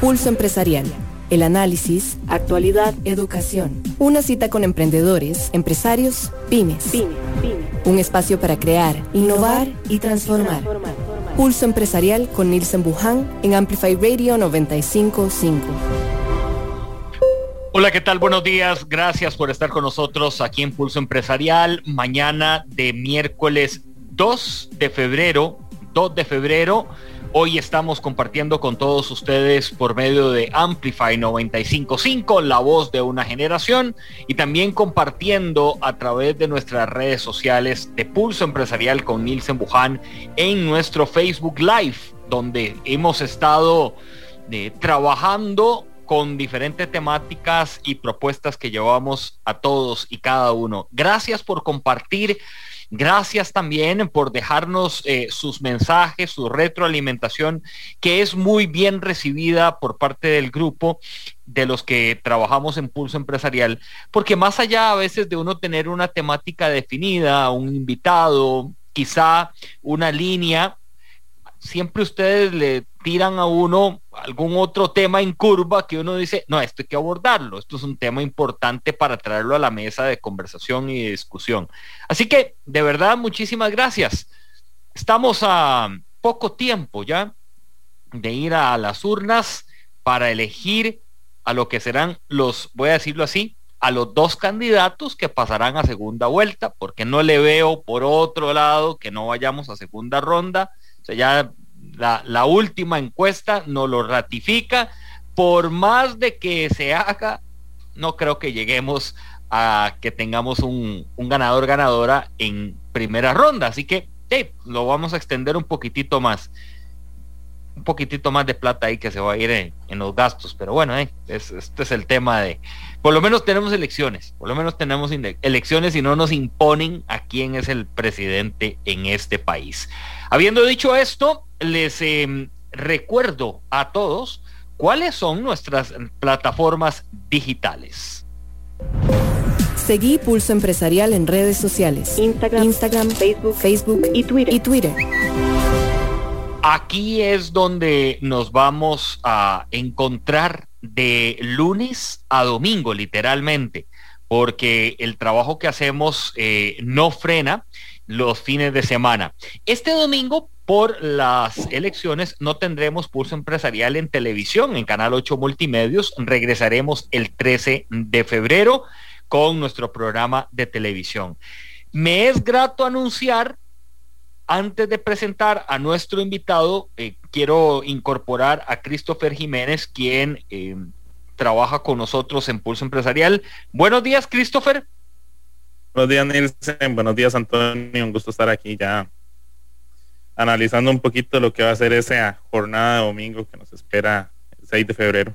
Pulso Empresarial. El análisis, actualidad, educación. Una cita con emprendedores, empresarios, pymes. Un espacio para crear, innovar y transformar. Pulso Empresarial con Nielsen Buján en Amplify Radio 955. Hola, ¿qué tal? Buenos días. Gracias por estar con nosotros aquí en Pulso Empresarial. Mañana de miércoles 2 de febrero, 2 de febrero. Hoy estamos compartiendo con todos ustedes por medio de Amplify 955, la voz de una generación, y también compartiendo a través de nuestras redes sociales de Pulso Empresarial con Nielsen Buján en nuestro Facebook Live, donde hemos estado eh, trabajando con diferentes temáticas y propuestas que llevamos a todos y cada uno. Gracias por compartir Gracias también por dejarnos eh, sus mensajes, su retroalimentación, que es muy bien recibida por parte del grupo de los que trabajamos en Pulso Empresarial, porque más allá a veces de uno tener una temática definida, un invitado, quizá una línea, siempre ustedes le tiran a uno algún otro tema en curva que uno dice, no, esto hay que abordarlo, esto es un tema importante para traerlo a la mesa de conversación y discusión. Así que, de verdad, muchísimas gracias. Estamos a poco tiempo ya de ir a las urnas para elegir a lo que serán los, voy a decirlo así, a los dos candidatos que pasarán a segunda vuelta, porque no le veo por otro lado que no vayamos a segunda ronda. Sea, ya la, última encuesta nos lo ratifica. Por más de que se haga, no creo que lleguemos a que tengamos un, ganador ganadora en primera ronda. Así que lo vamos a extender un poquitito más. Un poquitito más de plata ahí que se va a ir en, los gastos. Pero bueno, este es el tema de... Por lo menos tenemos elecciones. Por lo menos tenemos elecciones y no nos imponen a quién es el presidente en este país. Habiendo dicho esto, les em, recuerdo a todos cuáles son nuestras plataformas digitales. Seguí Pulso Empresarial en redes sociales. Instagram, Facebook, Facebook y Twitter. y Twitter. Aquí es donde nos vamos a encontrar de lunes a domingo, literalmente, porque el trabajo que hacemos eh, no frena los fines de semana. Este domingo, por las elecciones, no tendremos pulso empresarial en televisión, en Canal 8 Multimedios. Regresaremos el 13 de febrero con nuestro programa de televisión. Me es grato anunciar, antes de presentar a nuestro invitado, eh, quiero incorporar a Christopher Jiménez, quien eh, trabaja con nosotros en Pulso Empresarial. Buenos días, Christopher. Buenos días, Nilsen. Buenos días, Antonio. Un gusto estar aquí ya analizando un poquito lo que va a ser esa jornada de domingo que nos espera el 6 de febrero.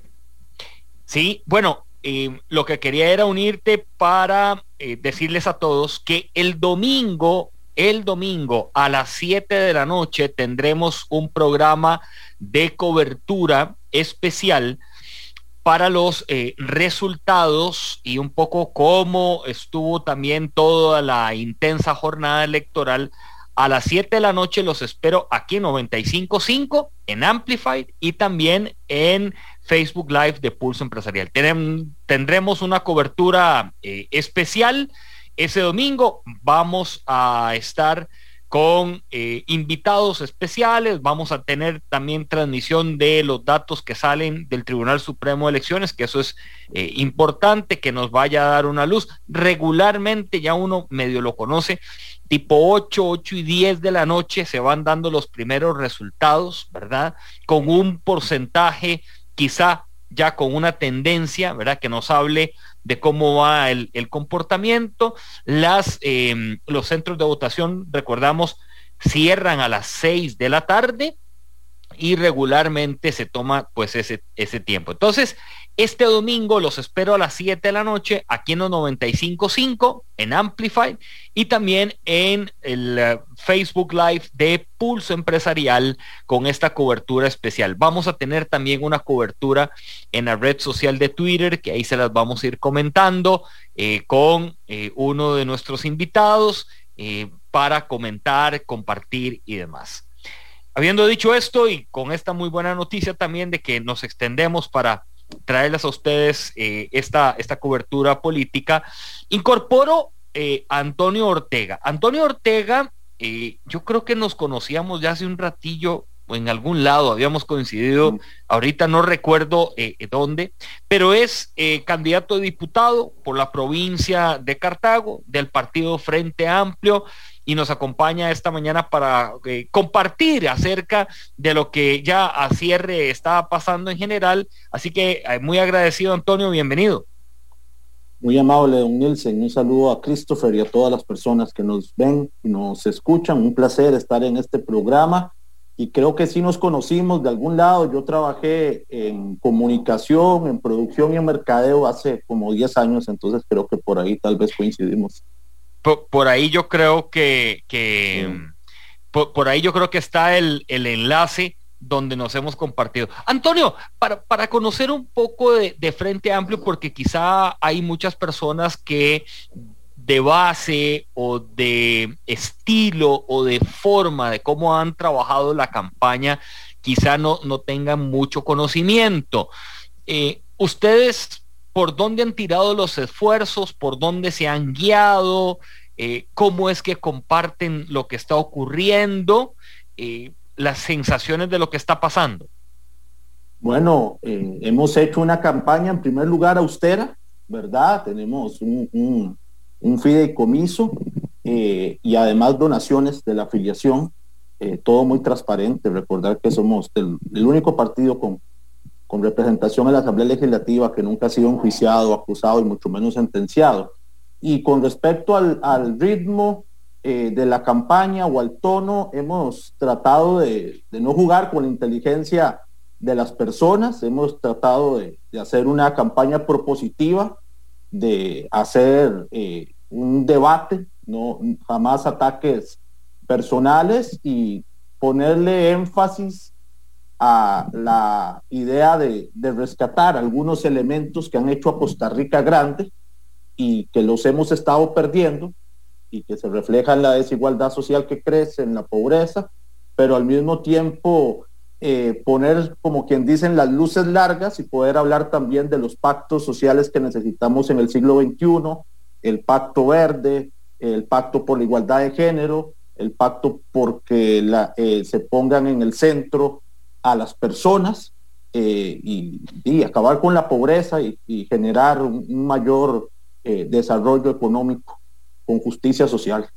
Sí, bueno, eh, lo que quería era unirte para eh, decirles a todos que el domingo, el domingo a las 7 de la noche tendremos un programa de cobertura especial para los eh, resultados y un poco cómo estuvo también toda la intensa jornada electoral. A las 7 de la noche los espero aquí en 95.5, en Amplified y también en Facebook Live de Pulso Empresarial. tendremos una cobertura eh, especial. Ese domingo vamos a estar con eh, invitados especiales. Vamos a tener también transmisión de los datos que salen del Tribunal Supremo de Elecciones, que eso es eh, importante, que nos vaya a dar una luz. Regularmente ya uno medio lo conoce, tipo 8, 8 y 10 de la noche se van dando los primeros resultados, ¿verdad? Con un porcentaje quizá ya con una tendencia, ¿verdad? Que nos hable de cómo va el, comportamiento. Las, em, los centros de votación, recordamos, cierran a las seis de la tarde y regularmente se toma pues ese, ese tiempo. Entonces, este domingo los espero a las 7 de la noche aquí en los 95.5 en Amplify y también en el eh, Facebook Live de Pulso Empresarial con esta cobertura especial. Vamos a tener también una cobertura en la red social de Twitter que ahí se las vamos a ir comentando eh, con eh, uno de nuestros invitados para comentar, compartir y demás. Habiendo dicho esto y con esta muy buena noticia también de que nos extendemos para traerles a ustedes eh, esta, esta cobertura política, incorporo eh, a Antonio Ortega. Antonio Ortega, eh, yo creo que nos conocíamos ya hace un ratillo o en algún lado habíamos coincidido, ahorita no recuerdo dónde, pero es candidato a diputado por la provincia de Cartago, del partido Frente Amplio, y nos acompaña esta mañana para eh, compartir acerca de lo que ya a cierre está pasando en general. Así que eh, muy agradecido, Antonio, bienvenido. Muy amable, don Nielsen. Un saludo a Christopher y a todas las personas que nos ven y nos escuchan. Un placer estar en este programa. Y creo que sí nos conocimos de algún lado. Yo trabajé en comunicación, en producción y en mercadeo hace como 10 años, entonces creo que por ahí tal vez coincidimos por, ahí yo creo que, por, ahí yo creo que está el, enlace donde nos hemos compartido. Antonio, para, para conocer un poco de, de, Frente Amplio, porque quizá hay muchas personas que de base o de estilo o de forma de cómo han trabajado la campaña, quizá no, no tengan mucho conocimiento. Eh, ustedes por dónde han tirado los esfuerzos, por dónde se han guiado, eh, cómo es que comparten lo que está ocurriendo, eh, las sensaciones de lo que está pasando. Bueno, eh, hemos hecho una campaña en primer lugar austera, ¿verdad? Tenemos un, fideicomiso y además donaciones de la afiliación, todo muy transparente. Recordar que somos el único partido con con representación en la Asamblea Legislativa que nunca ha sido enjuiciado, acusado y mucho menos sentenciado. Y con respecto al, ritmo eh, de la campaña o al tono, hemos tratado de, no jugar con la inteligencia de las personas, hemos tratado de, hacer una campaña propositiva, de hacer eh, un debate, no jamás ataques personales y ponerle énfasis a la idea de, rescatar algunos elementos que han hecho a Costa Rica grande y que los hemos estado perdiendo y que se refleja en la desigualdad social que crece, en la pobreza, pero al mismo tiempo eh, poner, como quien dicen, las luces largas y poder hablar también de los pactos sociales que necesitamos en el siglo XXI, el pacto verde, el pacto por la igualdad de género, el pacto porque la, eh, se pongan en el centro a las personas eh, y, acabar con la pobreza y, generar un, mayor eh, desarrollo económico con justicia social.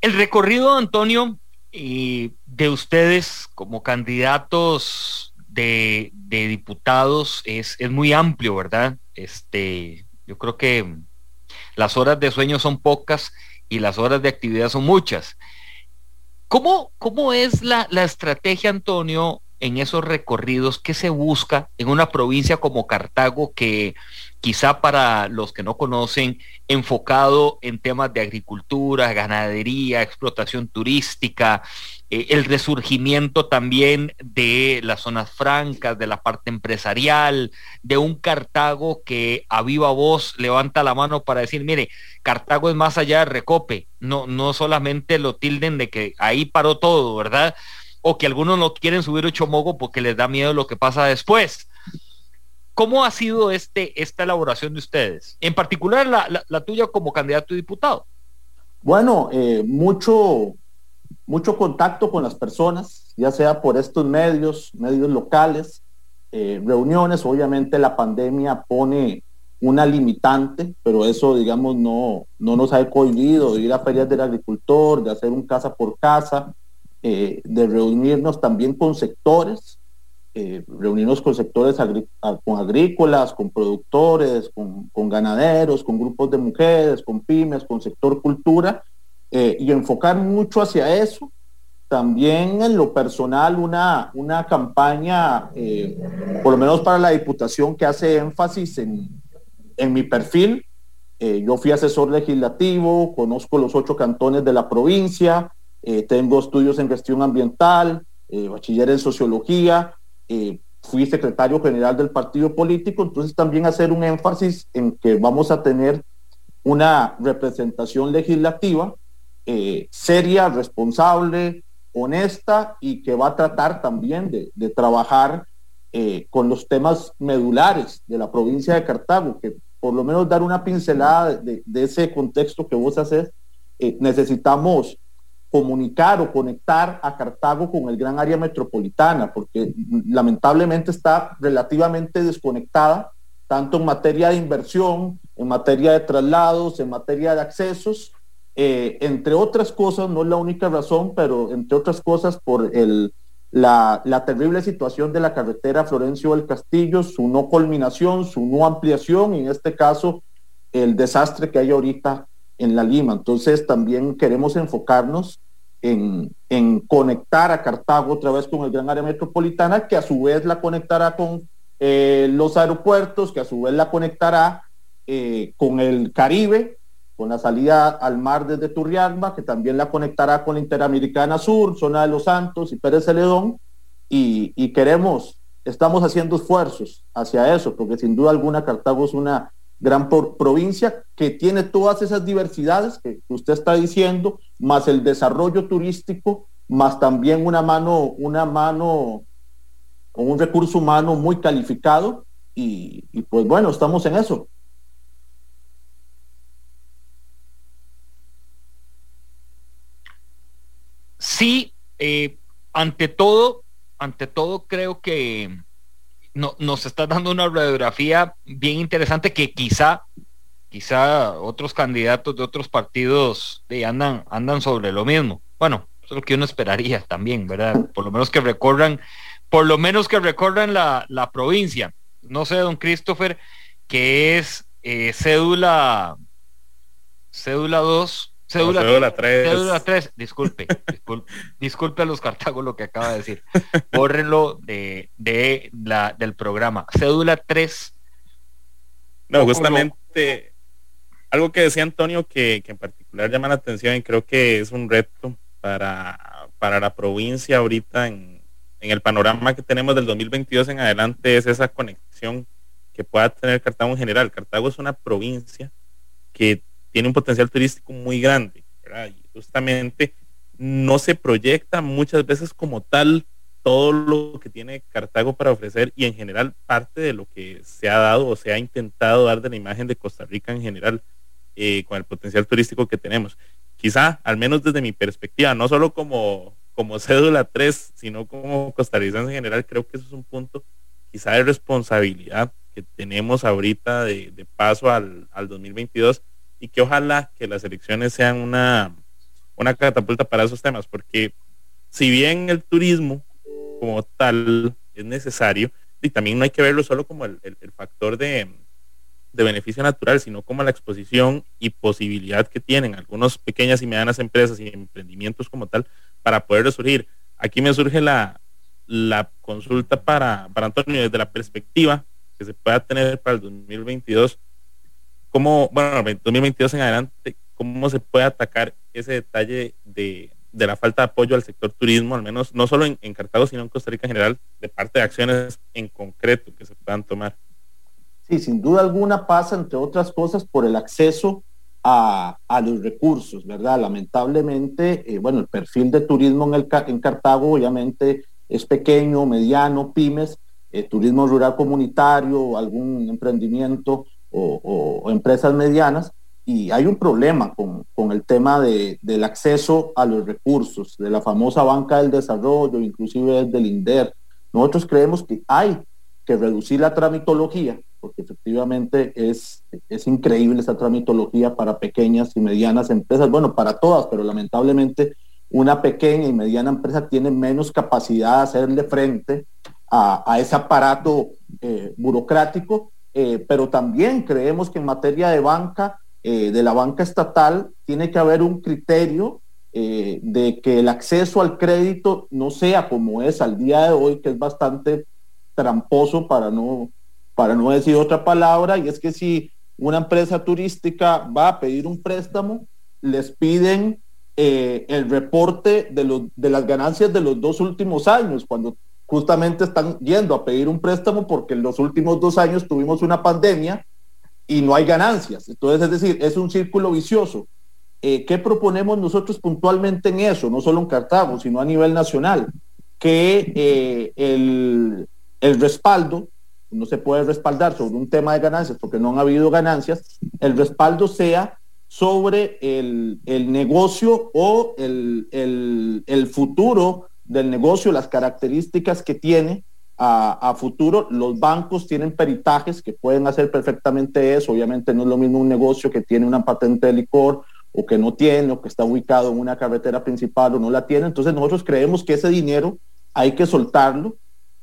El recorrido, Antonio, de ustedes como candidatos de, diputados es, es, muy amplio, ¿verdad? Este, yo creo que las horas de sueño son pocas y las horas de actividad son muchas. ¿Cómo, cómo es la, la estrategia, Antonio, en esos recorridos? ¿Qué se busca en una provincia como Cartago que quizá para los que no conocen, enfocado en temas de agricultura, ganadería, explotación turística, eh, el resurgimiento también de las zonas francas, de la parte empresarial, de un Cartago que a viva voz levanta la mano para decir, mire, Cartago es más allá de Recope, no, no solamente lo tilden de que ahí paró todo, ¿verdad? O que algunos no quieren subir ocho mogo porque les da miedo lo que pasa después. ¿Cómo ha sido este, esta elaboración de ustedes? En particular la, tuya como candidato a diputado. Bueno, eh, mucho, mucho contacto con las personas, ya sea por estos medios, medios locales, eh, reuniones. Obviamente la pandemia pone una limitante, pero eso, digamos, no, no nos ha cohibido de ir a ferias del agricultor, de hacer un casa por casa, eh, de reunirnos también con sectores eh, reunirnos con sectores con agrícolas, con productores, con, ganaderos, con grupos de mujeres, con pymes, con sector cultura, eh, y enfocar mucho hacia eso. También en lo personal una, una campaña, eh, por lo menos para la Diputación, que hace énfasis en, en mi perfil. yo fui asesor legislativo, conozco los ocho cantones de la provincia, tengo estudios en gestión ambiental, bachiller en sociología, eh, fui secretario general del partido político, entonces también hacer un énfasis en que vamos a tener una representación legislativa eh, seria, responsable, honesta y que va a tratar también de, trabajar eh, con los temas medulares de la provincia de Cartago, que por lo menos dar una pincelada de, ese contexto que vos haces, eh, necesitamos comunicar o conectar a Cartago con el gran área metropolitana, porque lamentablemente está relativamente desconectada, tanto en materia de inversión, en materia de traslados, en materia de accesos, eh, entre otras cosas, no es la única razón, pero entre otras cosas por el, la, la, terrible situación de la carretera Florencio del Castillo, su no culminación, su no ampliación y en este caso el desastre que hay ahorita en la Lima. Entonces también queremos enfocarnos en, conectar a Cartago otra vez con el gran área metropolitana, que a su vez la conectará con eh, los aeropuertos, que a su vez la conectará eh, con el Caribe, con la salida al mar desde Turrialba, que también la conectará con la Interamericana Sur, zona de Los Santos y Pérez Celedón, y, y queremos, estamos haciendo esfuerzos hacia eso, porque sin duda alguna Cartago es una gran provincia que tiene todas esas diversidades que usted está diciendo, más el desarrollo turístico, más también una mano, una mano, un recurso humano muy calificado y, pues bueno, estamos en eso. Sí, eh, ante todo, ante todo creo que no, nos está dando una radiografía bien interesante que quizá, quizá otros candidatos de otros partidos andan, andan sobre lo mismo. Bueno, es lo que uno esperaría también, ¿verdad? Por lo menos que recorran, por lo menos que recorran la, la provincia. No sé, don Christopher, que es eh, cédula, cédula 2, Cédula, 3. Cédula 3, disculpe, disculpe, a los cartagos lo que acaba de decir. Bórrenlo de, de la, del programa. Cédula 3. No, justamente algo que decía Antonio que, en particular llama la atención y creo que es un reto para, para la provincia ahorita en, en el panorama que tenemos del 2022 en adelante es esa conexión que pueda tener Cartago en general. Cartago es una provincia que tiene un potencial turístico muy grande, Y justamente no se proyecta muchas veces como tal todo lo que tiene Cartago para ofrecer y en general parte de lo que se ha dado o se ha intentado dar de la imagen de Costa Rica en general eh, con el potencial turístico que tenemos. Quizá, al menos desde mi perspectiva, no solo como, como cédula 3, sino como costarricense en general, creo que eso es un punto quizá de responsabilidad que tenemos ahorita de, de paso al, al 2022 y que ojalá que las elecciones sean una, una catapulta para esos temas, porque si bien el turismo como tal es necesario, y también no hay que verlo solo como el, factor de, de, beneficio natural, sino como la exposición y posibilidad que tienen algunas pequeñas y medianas empresas y emprendimientos como tal para poder resurgir. Aquí me surge la, la consulta para, para Antonio desde la perspectiva que se pueda tener para el 2022 cómo, bueno, 2022 en adelante, cómo se puede atacar ese detalle de, la falta de apoyo al sector turismo, al menos no solo en, Cartago, sino en Costa Rica en general, de parte de acciones en concreto que se puedan tomar. Sí, sin duda alguna pasa, entre otras cosas, por el acceso a, los recursos, ¿verdad? Lamentablemente, eh, bueno, el perfil de turismo en, el, en Cartago obviamente es pequeño, mediano, pymes, eh, turismo rural comunitario, algún emprendimiento o, empresas medianas y hay un problema con, con el tema de, del acceso a los recursos, de la famosa banca del desarrollo, inclusive del INDER. Nosotros creemos que hay que reducir la tramitología, porque efectivamente es, es increíble esa tramitología para pequeñas y medianas empresas, bueno, para todas, pero lamentablemente una pequeña y mediana empresa tiene menos capacidad de hacerle frente a, ese aparato eh, burocrático eh, pero también creemos que en materia de banca, eh, de la banca estatal, tiene que haber un criterio de que el acceso al crédito no sea como es al día de hoy, que es bastante tramposo para no, para no decir otra palabra, y es que si una empresa turística va a pedir un préstamo, les piden el reporte de, de las ganancias de los dos últimos años, cuando justamente están yendo a pedir un préstamo porque en los últimos dos años tuvimos una pandemia y no hay ganancias. Entonces, es decir, es un círculo vicioso. eh, ¿qué proponemos nosotros puntualmente en eso? No solo en Cartago, sino a nivel nacional, que eh, el, el respaldo, no se puede respaldar sobre un tema de ganancias porque no han habido ganancias, el respaldo sea sobre el, el negocio o el, el, futuro del negocio, las características que tiene a, futuro. Los bancos tienen peritajes que pueden hacer perfectamente eso. Obviamente no es lo mismo un negocio que tiene una patente de licor o que no tiene o que está ubicado en una carretera principal o no la tiene. Entonces nosotros creemos que ese dinero hay que soltarlo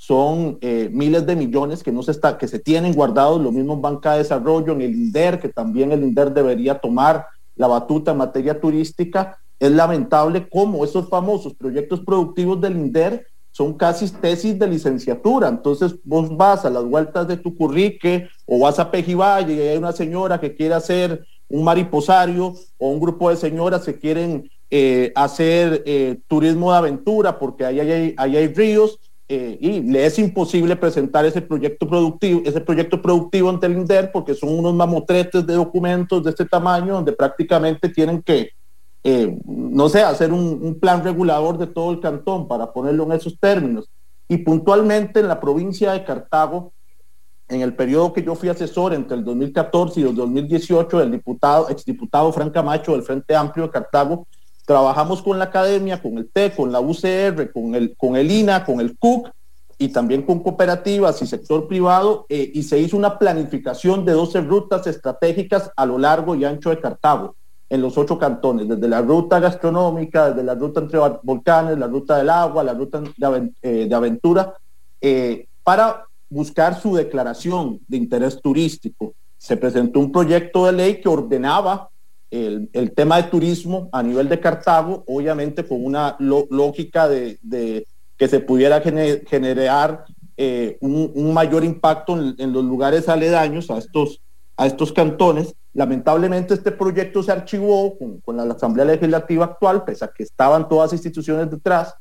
son eh, miles de millones que, no se está, que se tienen guardados, lo mismo en Banca de Desarrollo, en el INDER, que también el INDER debería tomar la batuta en materia turística. Es lamentable cómo esos famosos proyectos productivos del INDER son casi tesis de licenciatura. Entonces vos vas a las vueltas de tu currique o vas a Pejivalle y hay una señora que quiere hacer un mariposario o un grupo de señoras que quieren eh, hacer eh, turismo de aventura porque ahí hay ríos eh, y le es imposible presentar ese proyecto productivo, ese proyecto productivo ante el INDER porque son unos mamotretes de documentos de este tamaño donde prácticamente tienen que, eh, no sé, hacer un, plan regulador de todo el cantón para ponerlo en esos términos. Y puntualmente en la provincia de Cartago, en el periodo que yo fui asesor entre el 2014 y el 2018, el diputado, exdiputado Frank Camacho del Frente Amplio de Cartago Trabajamos con la academia, con el TEC, con la UCR, con el, con el INA, con el CUC y también con cooperativas y sector privado eh, y se hizo una planificación de 12 rutas estratégicas a lo largo y ancho de Cartago en los ocho cantones, desde la ruta gastronómica, desde la ruta entre volcanes, la ruta del agua, la ruta de, eh, aventura, eh, para buscar su declaración de interés turístico. Se presentó un proyecto de ley que ordenaba el, tema de turismo a nivel de Cartago, obviamente con una lógica de, que se pudiera generar eh, un, mayor impacto en, los lugares aledaños a estos, a estos cantones. Lamentablemente este proyecto se archivó con, la Asamblea Legislativa actual, pese a que estaban todas las instituciones detrás,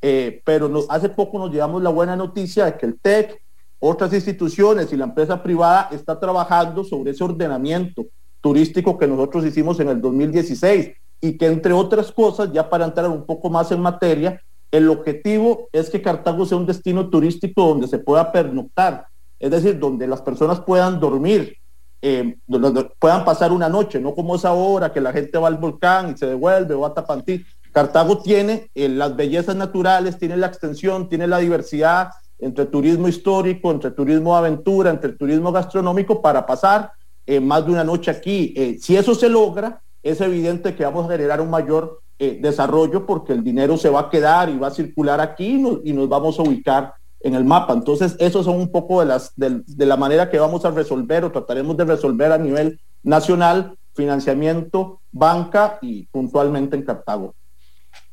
eh, pero hace poco nos llevamos la buena noticia de que el TEC, otras instituciones y la empresa privada está trabajando sobre ese ordenamiento turístico que nosotros hicimos en el 2016 y que entre otras cosas, ya para entrar un poco más en materia, el objetivo es que Cartago sea un destino turístico donde se pueda pernoctar, es decir, donde las personas puedan dormir, eh, donde puedan pasar una noche, no como esa hora que la gente va al volcán y se devuelve o a Tapantí. Cartago tiene eh, las bellezas naturales, tiene la extensión, tiene la diversidad entre turismo histórico, entre turismo aventura, entre turismo gastronómico para pasar eh, más de una noche aquí. Eh, si eso se logra, es evidente que vamos a generar un mayor eh, desarrollo porque el dinero se va a quedar y va a circular aquí y nos, vamos a ubicar en el mapa. Entonces, esos son un poco de, las, de, la manera que vamos a resolver o trataremos de resolver a nivel nacional, financiamiento, banca y puntualmente en Cartago.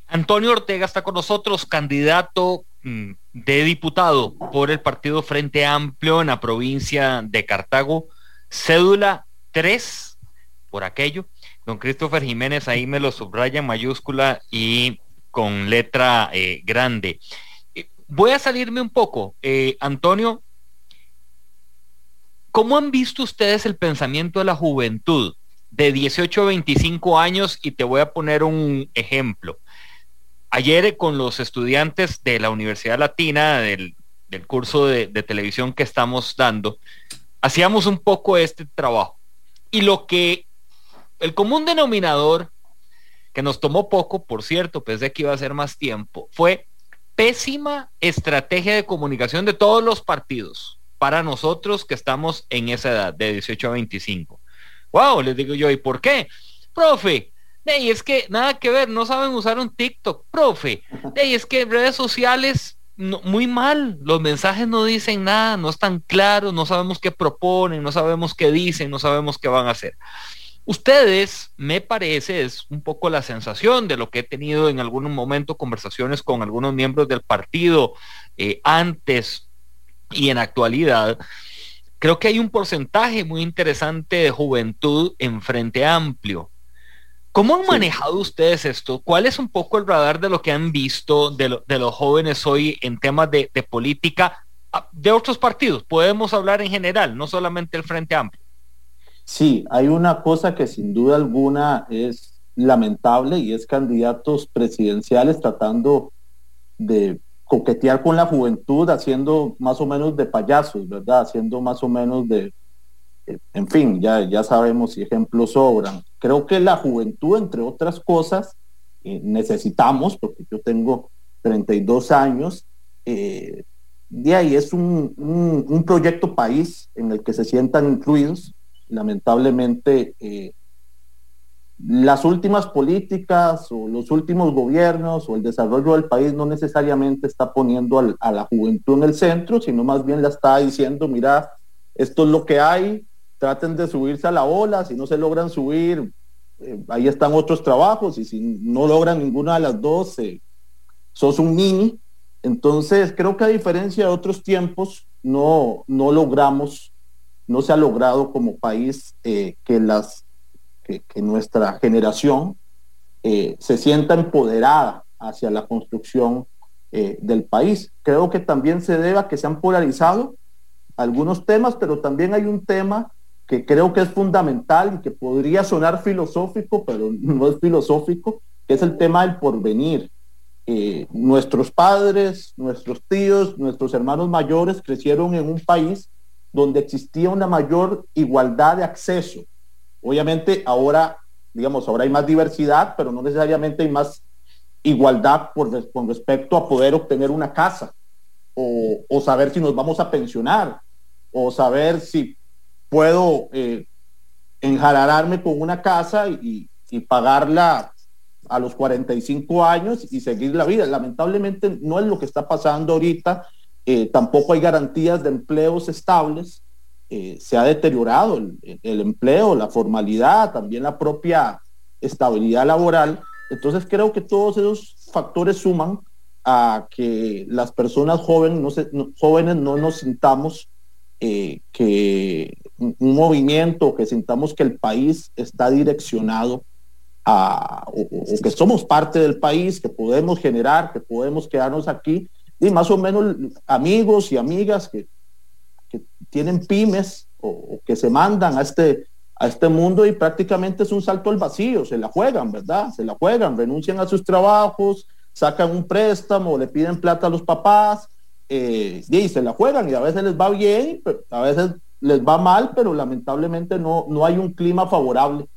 Antonio Ortega está con nosotros, candidato mm, de diputado por el Partido Frente Amplio en la provincia de Cartago. Cédula 3, por aquello. Don Christopher Jiménez ahí me lo subraya en mayúscula y con letra eh, grande. Eh, voy a salirme un poco. Eh, Antonio, ¿cómo han visto ustedes el pensamiento de la juventud de 18 a 25 años? Y te voy a poner un ejemplo. Ayer con los estudiantes de la Universidad Latina, del, curso de televisión que estamos dando, hacíamos un poco este trabajo. Y lo que el común denominador, que nos tomó poco, por cierto, pensé que iba a ser más tiempo, fue pésima estrategia de comunicación de todos los partidos para nosotros que estamos en esa edad, de 18 a 25. Wow, les digo yo, ¿y por qué? Profe, y es que nada que ver, no saben usar un TikTok, profe. y es que redes sociales muy mal, los mensajes no dicen nada, no están claros, no sabemos qué proponen, no sabemos qué dicen, no sabemos qué van a hacer. Ustedes, me parece, es un poco la sensación de lo que he tenido en algún momento conversaciones con algunos miembros del partido eh, antes y en actualidad. Creo que hay un porcentaje muy interesante de juventud en Frente Amplio ¿Cómo han manejado ustedes esto? ¿Cuál es un poco el radar de lo que han visto de, los jóvenes hoy en temas de, política ah, de otros partidos? Podemos hablar en general, no solamente el Frente Amplio. Sí, hay una cosa que sin duda alguna es lamentable y es candidatos presidenciales tratando de coquetear con la juventud, haciendo más o menos de payasos, ¿verdad? Haciendo más o menos de, en fin, ya, ya sabemos si ejemplos sobran. Creo que la juventud, entre otras cosas, eh, necesitamos, porque yo tengo 32 años, eh, de ahí es un, un, proyecto país en el que se sientan incluidos. Lamentablemente, eh, las últimas políticas o los últimos gobiernos o el desarrollo del país no necesariamente está poniendo a la juventud en el centro, sino más bien la está diciendo, mira, esto es lo que hay, traten de subirse a la ola, si no se logran subir, eh, ahí están otros trabajos y si no logran ninguna de las dos, eh, sos un mini. Entonces, creo que a diferencia de otros tiempos, no, no logramos, no se ha logrado como país eh, que, las, que, nuestra generación se sienta empoderada hacia la construcción del país. Creo que también se debe a que se han polarizado algunos temas, pero también hay un tema que creo que es fundamental y que podría sonar filosófico, pero no es filosófico, que es el tema del porvenir. Eh, nuestros padres, nuestros tíos, nuestros hermanos mayores crecieron en un país donde existía una mayor igualdad de acceso. Obviamente ahora, digamos, ahora hay más diversidad, pero no necesariamente hay más igualdad por, con respecto a poder obtener una casa o, o saber si nos vamos a pensionar o saber si puedo eh, con una casa y, pagarla a los 45 años y seguir la vida. Lamentablemente no es lo que está pasando ahorita. Eh, tampoco hay garantías de empleos estables. Eh, se ha deteriorado el, empleo, la formalidad, también la propia estabilidad laboral. Entonces creo que todos esos factores suman a que las personas jóvenes no, se, jóvenes no nos sintamos eh, que un movimiento, que sintamos que el país está direccionado a, o, que somos parte del país, que podemos generar, que podemos quedarnos aquí, y más o menos amigos y amigas que, que tienen pymes o, que se mandan a este, a este mundo y prácticamente es un salto al vacío, se la juegan, ¿verdad? Se la juegan, renuncian a sus trabajos, sacan un préstamo, le piden plata a los papás, eh, y se la juegan y a veces les va bien, a veces les va mal, pero lamentablemente no, no hay un clima favorable.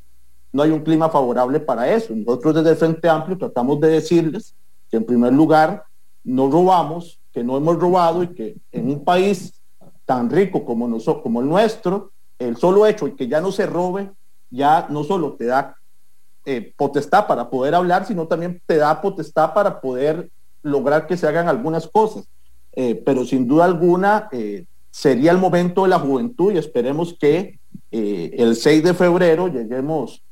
No hay un clima favorable para eso. Nosotros desde el Frente Amplio tratamos de decirles que en primer lugar no robamos, que no hemos robado y que en un país tan rico como, nosotros, como el nuestro, el solo hecho de que ya no se robe, ya no solo te da eh, potestad para poder hablar, sino también te da potestad para poder lograr que se hagan algunas cosas. Eh, pero sin duda alguna eh, sería el momento de la juventud y esperemos que eh, el 6 de febrero lleguemos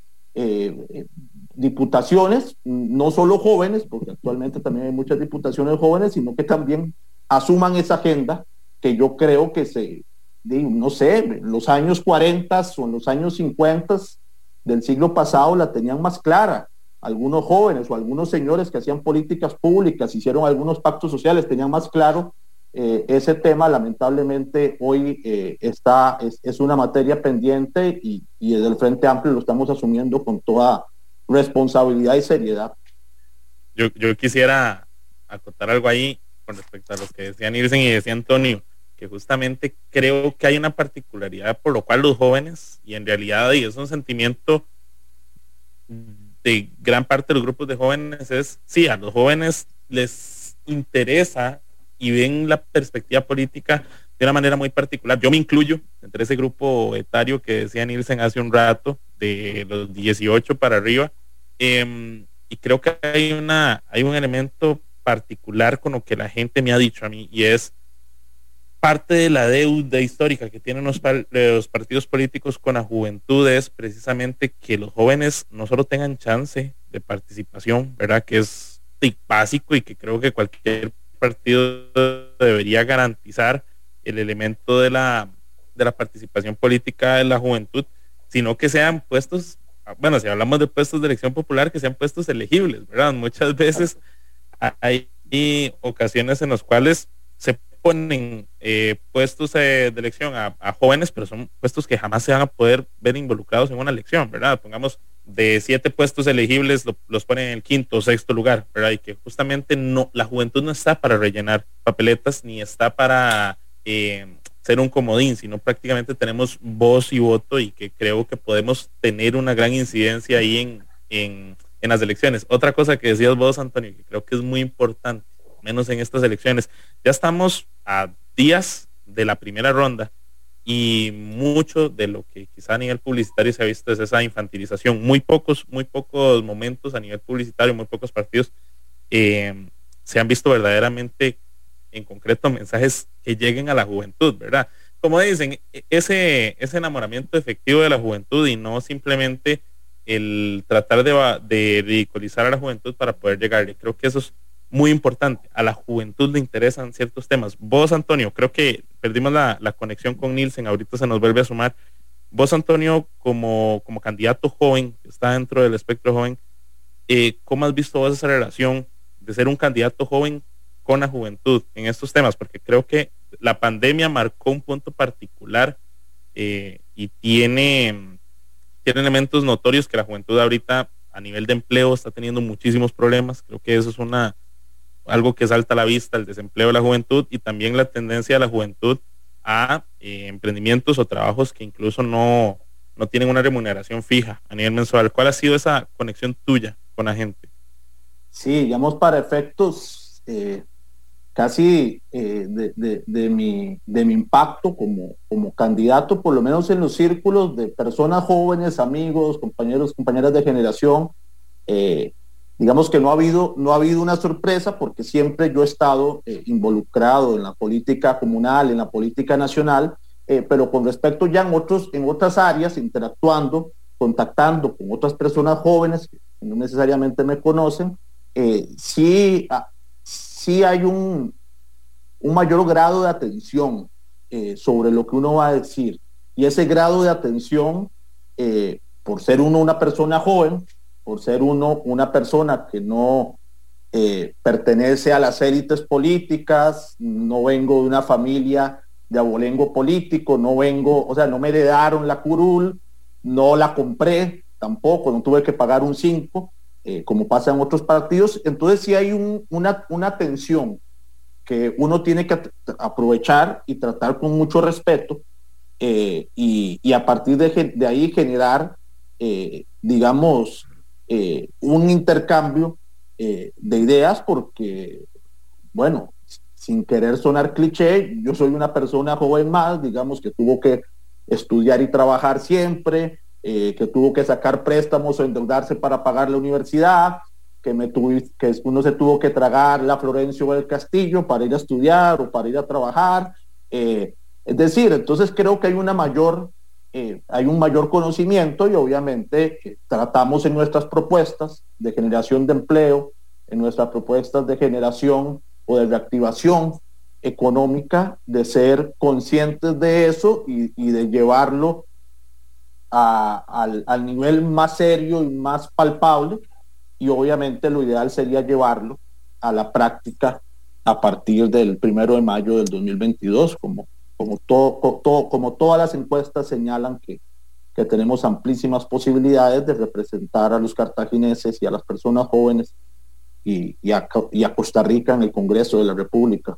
diputaciones, no solo jóvenes, porque actualmente también hay muchas diputaciones jóvenes, sino que también asuman esa agenda que yo creo que se, no sé, los años 40 o en los años 50 del siglo pasado la tenían más clara. Algunos jóvenes o algunos señores que hacían políticas públicas, hicieron algunos pactos sociales, tenían más claro eh, ese tema, lamentablemente hoy eh, está, es, una materia pendiente y, desde el Frente Amplio lo estamos asumiendo con toda responsabilidad y seriedad. Yo, yo quisiera acotar algo ahí con respecto a lo que decían Irsen y decía Antonio, que justamente creo que hay una particularidad por lo cual los jóvenes, y en realidad y es un sentimiento de gran parte de los grupos de jóvenes es, sí, a los jóvenes les interesa y ven la perspectiva política de una manera muy particular. Yo me incluyo entre ese grupo etario que decía Nielsen hace un rato, de los 18 para arriba, em, y creo que hay, una, hay un elemento particular con lo que la gente me ha dicho a mí, y es parte de la deuda histórica que tienen los, los, partidos políticos con la juventud es precisamente que los jóvenes no solo tengan chance de participación, ¿verdad? Que es básico y que creo que cualquier partido debería garantizar el elemento de la, de la participación política de la juventud, sino que sean puestos, bueno, si hablamos de puestos de elección popular, que sean puestos elegibles, ¿verdad? Muchas veces hay ocasiones en las cuales se ponen eh, puestos eh, de elección a, jóvenes, pero son puestos que jamás se van a poder ver involucrados en una elección, ¿verdad? Pongamos de siete puestos elegibles los ponen en el quinto o sexto lugar, ¿verdad? Y que justamente no, la juventud no está para rellenar papeletas ni está para eh, ser un comodín, sino prácticamente tenemos voz y voto y que creo que podemos tener una gran incidencia ahí en, en, en las elecciones. Otra cosa que decías vos, Antonio, que creo que es muy importante, menos en estas elecciones, ya estamos a días de la primera ronda y mucho de lo que quizá a nivel publicitario se ha visto es esa infantilización. Muy pocos, muy pocos momentos a nivel publicitario, muy pocos partidos eh, se han visto verdaderamente en concreto mensajes que lleguen a la juventud, ¿verdad? Como dicen, e-, ese, ese enamoramiento efectivo de la juventud y no simplemente el tratar de, de ridiculizar a la juventud para poder llegarle. Creo que eso es muy importante. A la juventud le interesan ciertos temas. Vos, Antonio, creo que perdimos la, conexión con Nielsen, ahorita se nos vuelve a sumar. Vos, Antonio, como, como candidato joven, que está dentro del espectro joven, eh, ¿cómo has visto vos esa relación de ser un candidato joven con la juventud en estos temas? Porque creo que la pandemia marcó un punto particular eh, y tiene, tiene elementos notorios que la juventud ahorita a nivel de empleo está teniendo muchísimos problemas. Creo que eso es una, algo que salta a la vista, el desempleo de la juventud y también la tendencia de la juventud a eh, emprendimientos o trabajos que incluso no, no tienen una remuneración fija a nivel mensual. ¿Cuál ha sido esa conexión tuya con la gente? Sí, digamos, para efectos eh, casi eh, de, de, mi, de mi impacto como, como candidato, por lo menos en los círculos de personas jóvenes, amigos, compañeros, compañeras de generación, digamos que no ha habido, no ha habido una sorpresa porque siempre yo he estado eh, involucrado en la política comunal, en la política nacional, eh, pero con respecto ya en, otros, en otras áreas, interactuando, contactando con otras personas jóvenes que no necesariamente me conocen, eh, sí, ah, sí hay un, un mayor grado de atención sobre lo que uno va a decir. Y ese grado de atención, por ser uno una persona joven, por ser uno una persona que no eh, pertenece a las élites políticas, no vengo de una familia de abolengo político, no vengo, o sea, no me heredaron la curul, no la compré tampoco, no tuve que pagar un 5, eh, como pasa en otros partidos. Entonces sí hay una, una tensión que uno tiene que aprovechar y tratar con mucho respeto eh, y, a partir de, de ahí generar, digamos, eh, un intercambio eh, de ideas porque, bueno, sin querer sonar cliché, yo soy una persona joven más, digamos, que tuvo que estudiar y trabajar siempre, eh, que tuvo que sacar préstamos o endeudarse para pagar la universidad, que, me que uno se tuvo que tragar la Florencio del Castillo para ir a estudiar o para ir a trabajar. es decir, entonces creo que hay una mayor eh, hay un mayor conocimiento y obviamente eh, tratamos en nuestras propuestas de generación de empleo, en nuestras propuestas de generación o de reactivación económica, de ser conscientes de eso y, de llevarlo al, al, nivel más serio y más palpable. Y obviamente lo ideal sería llevarlo a la práctica a partir del primero de mayo del 2022, como como, todo, como todas las encuestas señalan que, que tenemos amplísimas posibilidades de representar a los cartagineses y a las personas jóvenes y, y, a, y, a, Costa Rica en el Congreso de la República.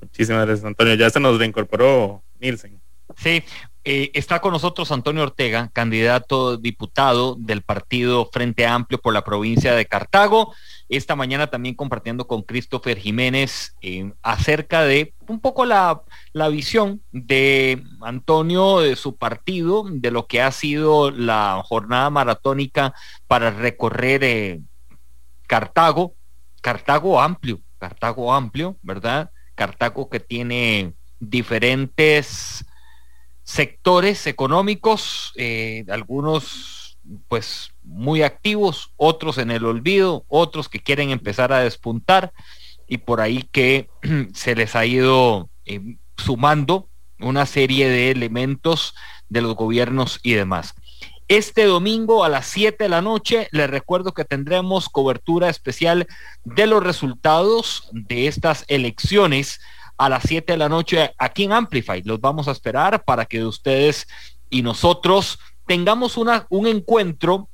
Muchísimas gracias, Antonio. Ya se nos reincorporó Nielsen. Sí, eh, está con nosotros Antonio Ortega, candidato diputado del partido Frente Amplio por la provincia de Cartago. Esta mañana también compartiendo con Christopher Jiménez eh, acerca de un poco la, visión de Antonio, de su partido, de lo que ha sido la jornada maratónica para recorrer eh, Cartago, Cartago amplio, Cartago amplio, ¿verdad? Cartago que tiene diferentes sectores económicos, eh, algunos pues muy activos, otros en el olvido, otros que quieren empezar a despuntar y por ahí que se les ha ido eh, sumando una serie de elementos de los gobiernos y demás. Este domingo a las 7 de la noche, les recuerdo que tendremos cobertura especial de los resultados de estas elecciones a las 7 de la noche aquí en Amplify. Los vamos a esperar para que ustedes y nosotros tengamos una, un encuentro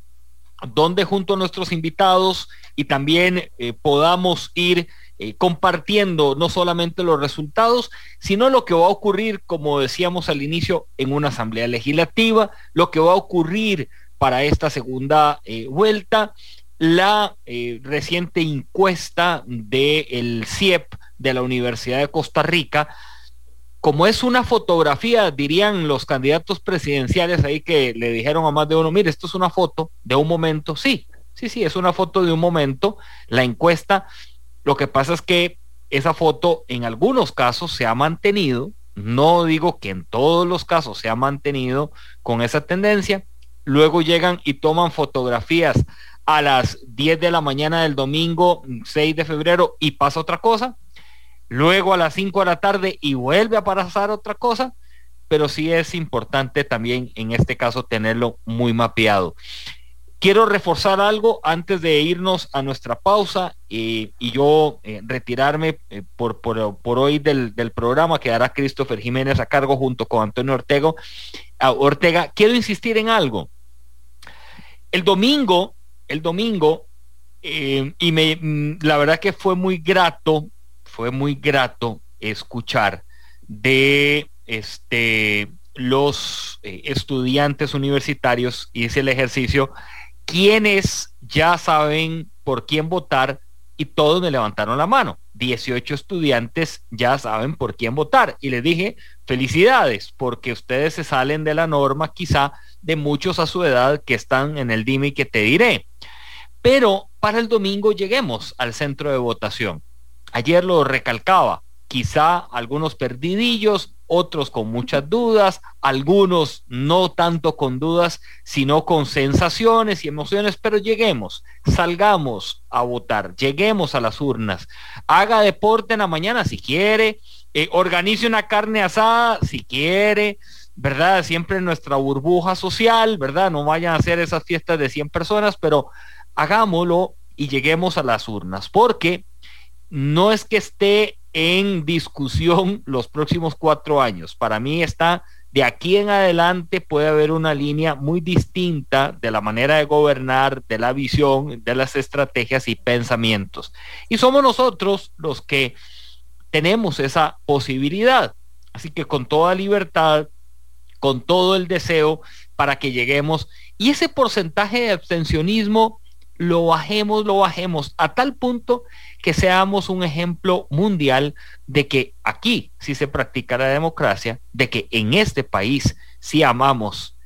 donde junto a nuestros invitados y también eh, podamos ir eh, compartiendo no solamente los resultados, sino lo que va a ocurrir, como decíamos al inicio, en una asamblea legislativa, lo que va a ocurrir para esta segunda eh, vuelta, la reciente encuesta del CIEP de la Universidad de Costa Rica, como es una fotografía, dirían los candidatos presidenciales ahí que le dijeron a más de uno, mire, esto es una foto de un momento, sí, sí, sí, es una foto de un momento, la encuesta, lo que pasa es que esa foto en algunos casos se ha mantenido, no digo que en todos los casos se ha mantenido con esa tendencia, luego llegan y toman fotografías a las 10 de la mañana del domingo 6 de febrero y pasa otra cosa, luego a las 5 de la tarde y vuelve a pasar otra cosa, pero sí es importante también en este caso tenerlo muy mapeado. Quiero reforzar algo antes de irnos a nuestra pausa y yo eh, retirarme eh, por, por, hoy del, del, programa. Quedará Christopher Jiménez a cargo junto con Antonio Ortega. Ortega, quiero insistir en algo. El domingo, el domingo, eh, y me, mm, la verdad que fue muy grato fue muy grato escuchar de este, los eh, estudiantes universitarios, hice el ejercicio, quienes ya saben por quién votar y todos me levantaron la mano. 18 estudiantes ya saben por quién votar. Y les dije, felicidades, porque ustedes se salen de la norma quizá de muchos a su edad que están en el dime y que te diré. Pero para el domingo lleguemos al centro de votación. Ayer lo recalcaba, quizá algunos perdidillos, otros con muchas dudas, algunos no tanto con dudas, sino con sensaciones y emociones, pero lleguemos, salgamos a votar, lleguemos a las urnas, haga deporte en la mañana si quiere, eh, organice una carne asada si quiere, ¿verdad? Siempre nuestra burbuja social, ¿verdad? No vayan a hacer esas fiestas de 100 personas, pero hagámoslo y lleguemos a las urnas, porque no es que esté en discusión los próximos cuatro años. Para mí está de aquí en adelante puede haber una línea muy distinta de la manera de gobernar, de la visión, de las estrategias y pensamientos. Y somos nosotros los que tenemos esa posibilidad. Así que con toda libertad, con todo el deseo para que lleguemos. Y ese porcentaje de abstencionismo lo bajemos, lo bajemos a tal punto que seamos un ejemplo mundial de que aquí sí se practica la democracia, de que en este país sí amamos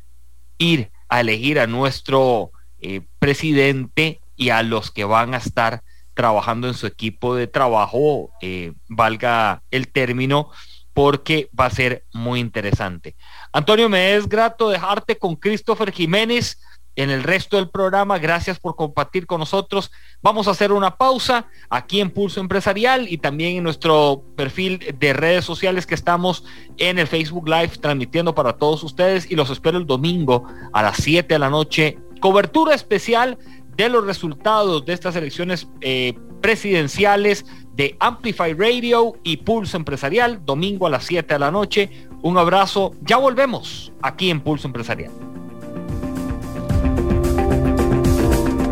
ir a elegir a nuestro eh, presidente y a los que van a estar trabajando en su equipo de trabajo, eh, valga el término, porque va a ser muy interesante. Antonio, me es grato dejarte con Christopher Jiménez en el resto del programa. Gracias por compartir con nosotros. Vamos a hacer una pausa aquí en Pulso Empresarial y también en nuestro perfil de redes sociales que estamos en el Facebook Live transmitiendo para todos ustedes y los espero el domingo a las 7 de la noche. Cobertura especial de los resultados de estas elecciones eh, presidenciales de Amplify Radio y Pulso Empresarial, domingo a las 7 de la noche. Un abrazo, ya volvemos aquí en Pulso Empresarial.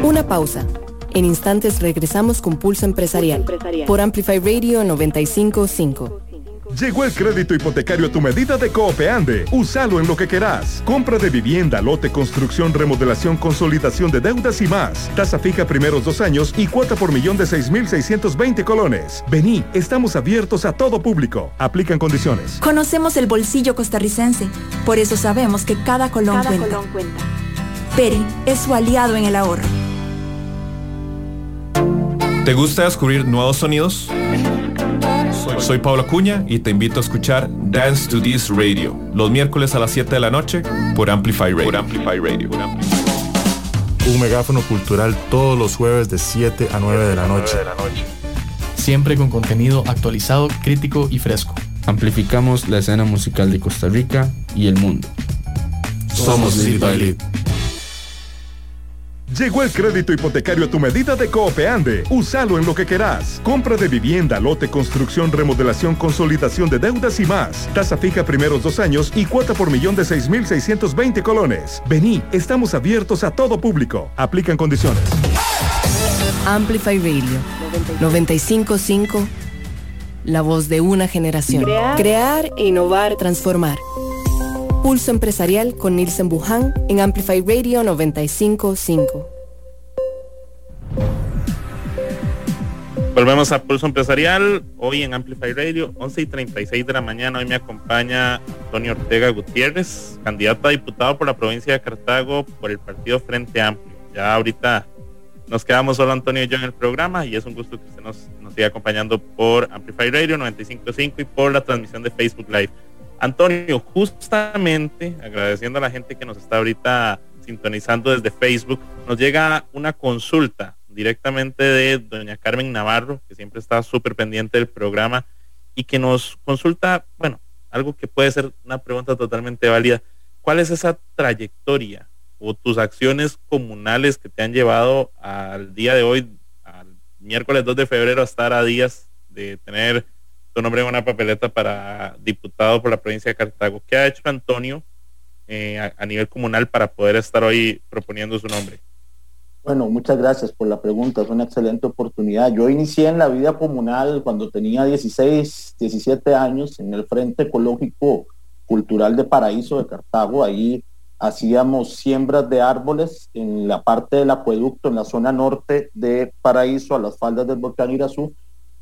Una pausa. En instantes regresamos con Pulso Empresarial, por Amplify Radio 955. Llegó el crédito hipotecario a tu medida de Coopeande. Úsalo en lo que querás. Compra de vivienda, lote, construcción, remodelación, consolidación de deudas y más. Tasa fija primeros dos años y cuota por millón de 6.620 colones. Vení, estamos abiertos a todo público. Aplican condiciones. Conocemos el bolsillo costarricense. Por eso sabemos que cada colón, cuenta. colón cuenta. Peri es su aliado en el ahorro. ¿Te gusta descubrir nuevos sonidos? Soy Pablo Cuña y te invito a escuchar Dance to This Radio los miércoles a las 7 de la noche por Amplify Radio. Amplify Radio. Un megáfono cultural todos los jueves de 7 a 9 de la noche. Siempre con contenido actualizado, crítico y fresco. Amplificamos la escena musical de Costa Rica y el mundo. Somos Lead by Lead. Llegó el crédito hipotecario a tu medida de Coopeande. Úsalo en lo que querás. Compra de vivienda, lote, construcción, remodelación, consolidación de deudas y más. Tasa fija primeros dos años y cuota por millón de 6.620 colones. Vení, estamos abiertos a todo público. Aplican condiciones. Amplify Radio 955 La voz de una generación. Crear, Crear innovar, transformar. Pulso Empresarial con Nielsen Buján en Amplify Radio 955. Volvemos a Pulso Empresarial, hoy en Amplify Radio, 11 y 36 de la mañana. Hoy me acompaña Antonio Ortega Gutiérrez, candidato a diputado por la provincia de Cartago por el partido Frente Amplio. Ya ahorita nos quedamos solo Antonio y yo en el programa y es un gusto que usted nos, nos siga acompañando por Amplify Radio 955 y por la transmisión de Facebook Live. Antonio, justamente agradeciendo a la gente que nos está ahorita sintonizando desde Facebook, nos llega una consulta directamente de doña Carmen Navarro, que siempre está súper pendiente del programa y que nos consulta, bueno, algo que puede ser una pregunta totalmente válida. ¿Cuál es esa trayectoria o tus acciones comunales que te han llevado al día de hoy, al miércoles 2 de febrero, a estar a días de tener tu nombre en una papeleta para diputado por la provincia de Cartago. ¿Qué ha hecho Antonio eh, a, nivel comunal para poder estar hoy proponiendo su nombre? Bueno, muchas gracias por la pregunta, es una excelente oportunidad. Yo inicié en la vida comunal cuando tenía 16, 17 años en el Frente Ecológico Cultural de Paraíso de Cartago. Ahí hacíamos siembras de árboles en la parte del acueducto, en la zona norte de Paraíso, a las faldas del volcán Irazú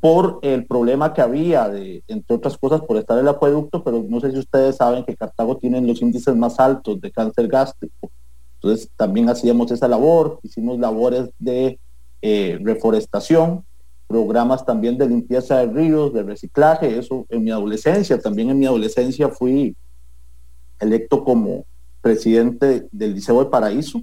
por el problema que había, de, entre otras cosas, por estar el acueducto, pero no sé si ustedes saben que Cartago tiene los índices más altos de cáncer gástrico. Entonces también hacíamos esa labor, hicimos labores de eh, reforestación, programas también de limpieza de ríos, de reciclaje, eso en mi adolescencia, también en mi adolescencia fui electo como presidente del Liceo de Paraíso,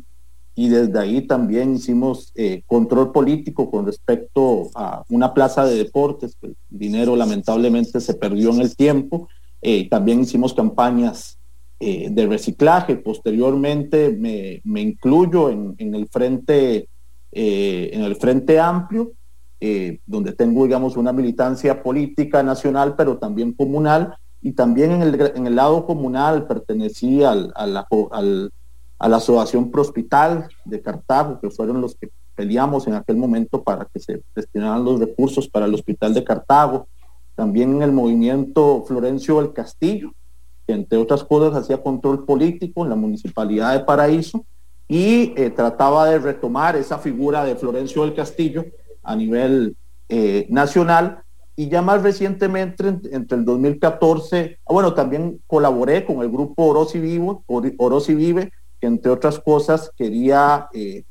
y desde ahí también hicimos eh, control político con respecto a una plaza de deportes, el dinero lamentablemente se perdió en el tiempo. Eh, también hicimos campañas eh, de reciclaje. Posteriormente me, me incluyo en, en, el frente, en el frente amplio, donde tengo, digamos, una militancia política nacional, pero también comunal. Y también en el, en el lado comunal pertenecí al, al, al a la Asociación Prospital de Cartago, que fueron los que peleamos en aquel momento para que se destinaran los recursos para el Hospital de Cartago, también en el movimiento Florencio del Castillo, que entre otras cosas hacía control político en la Municipalidad de Paraíso y eh, trataba de retomar esa figura de Florencio del Castillo a nivel eh, nacional. Y ya más recientemente, entre el 2014, ah, bueno, también colaboré con el grupo Orosi Vivo, Orosi Vive, que entre otras cosas quería eh,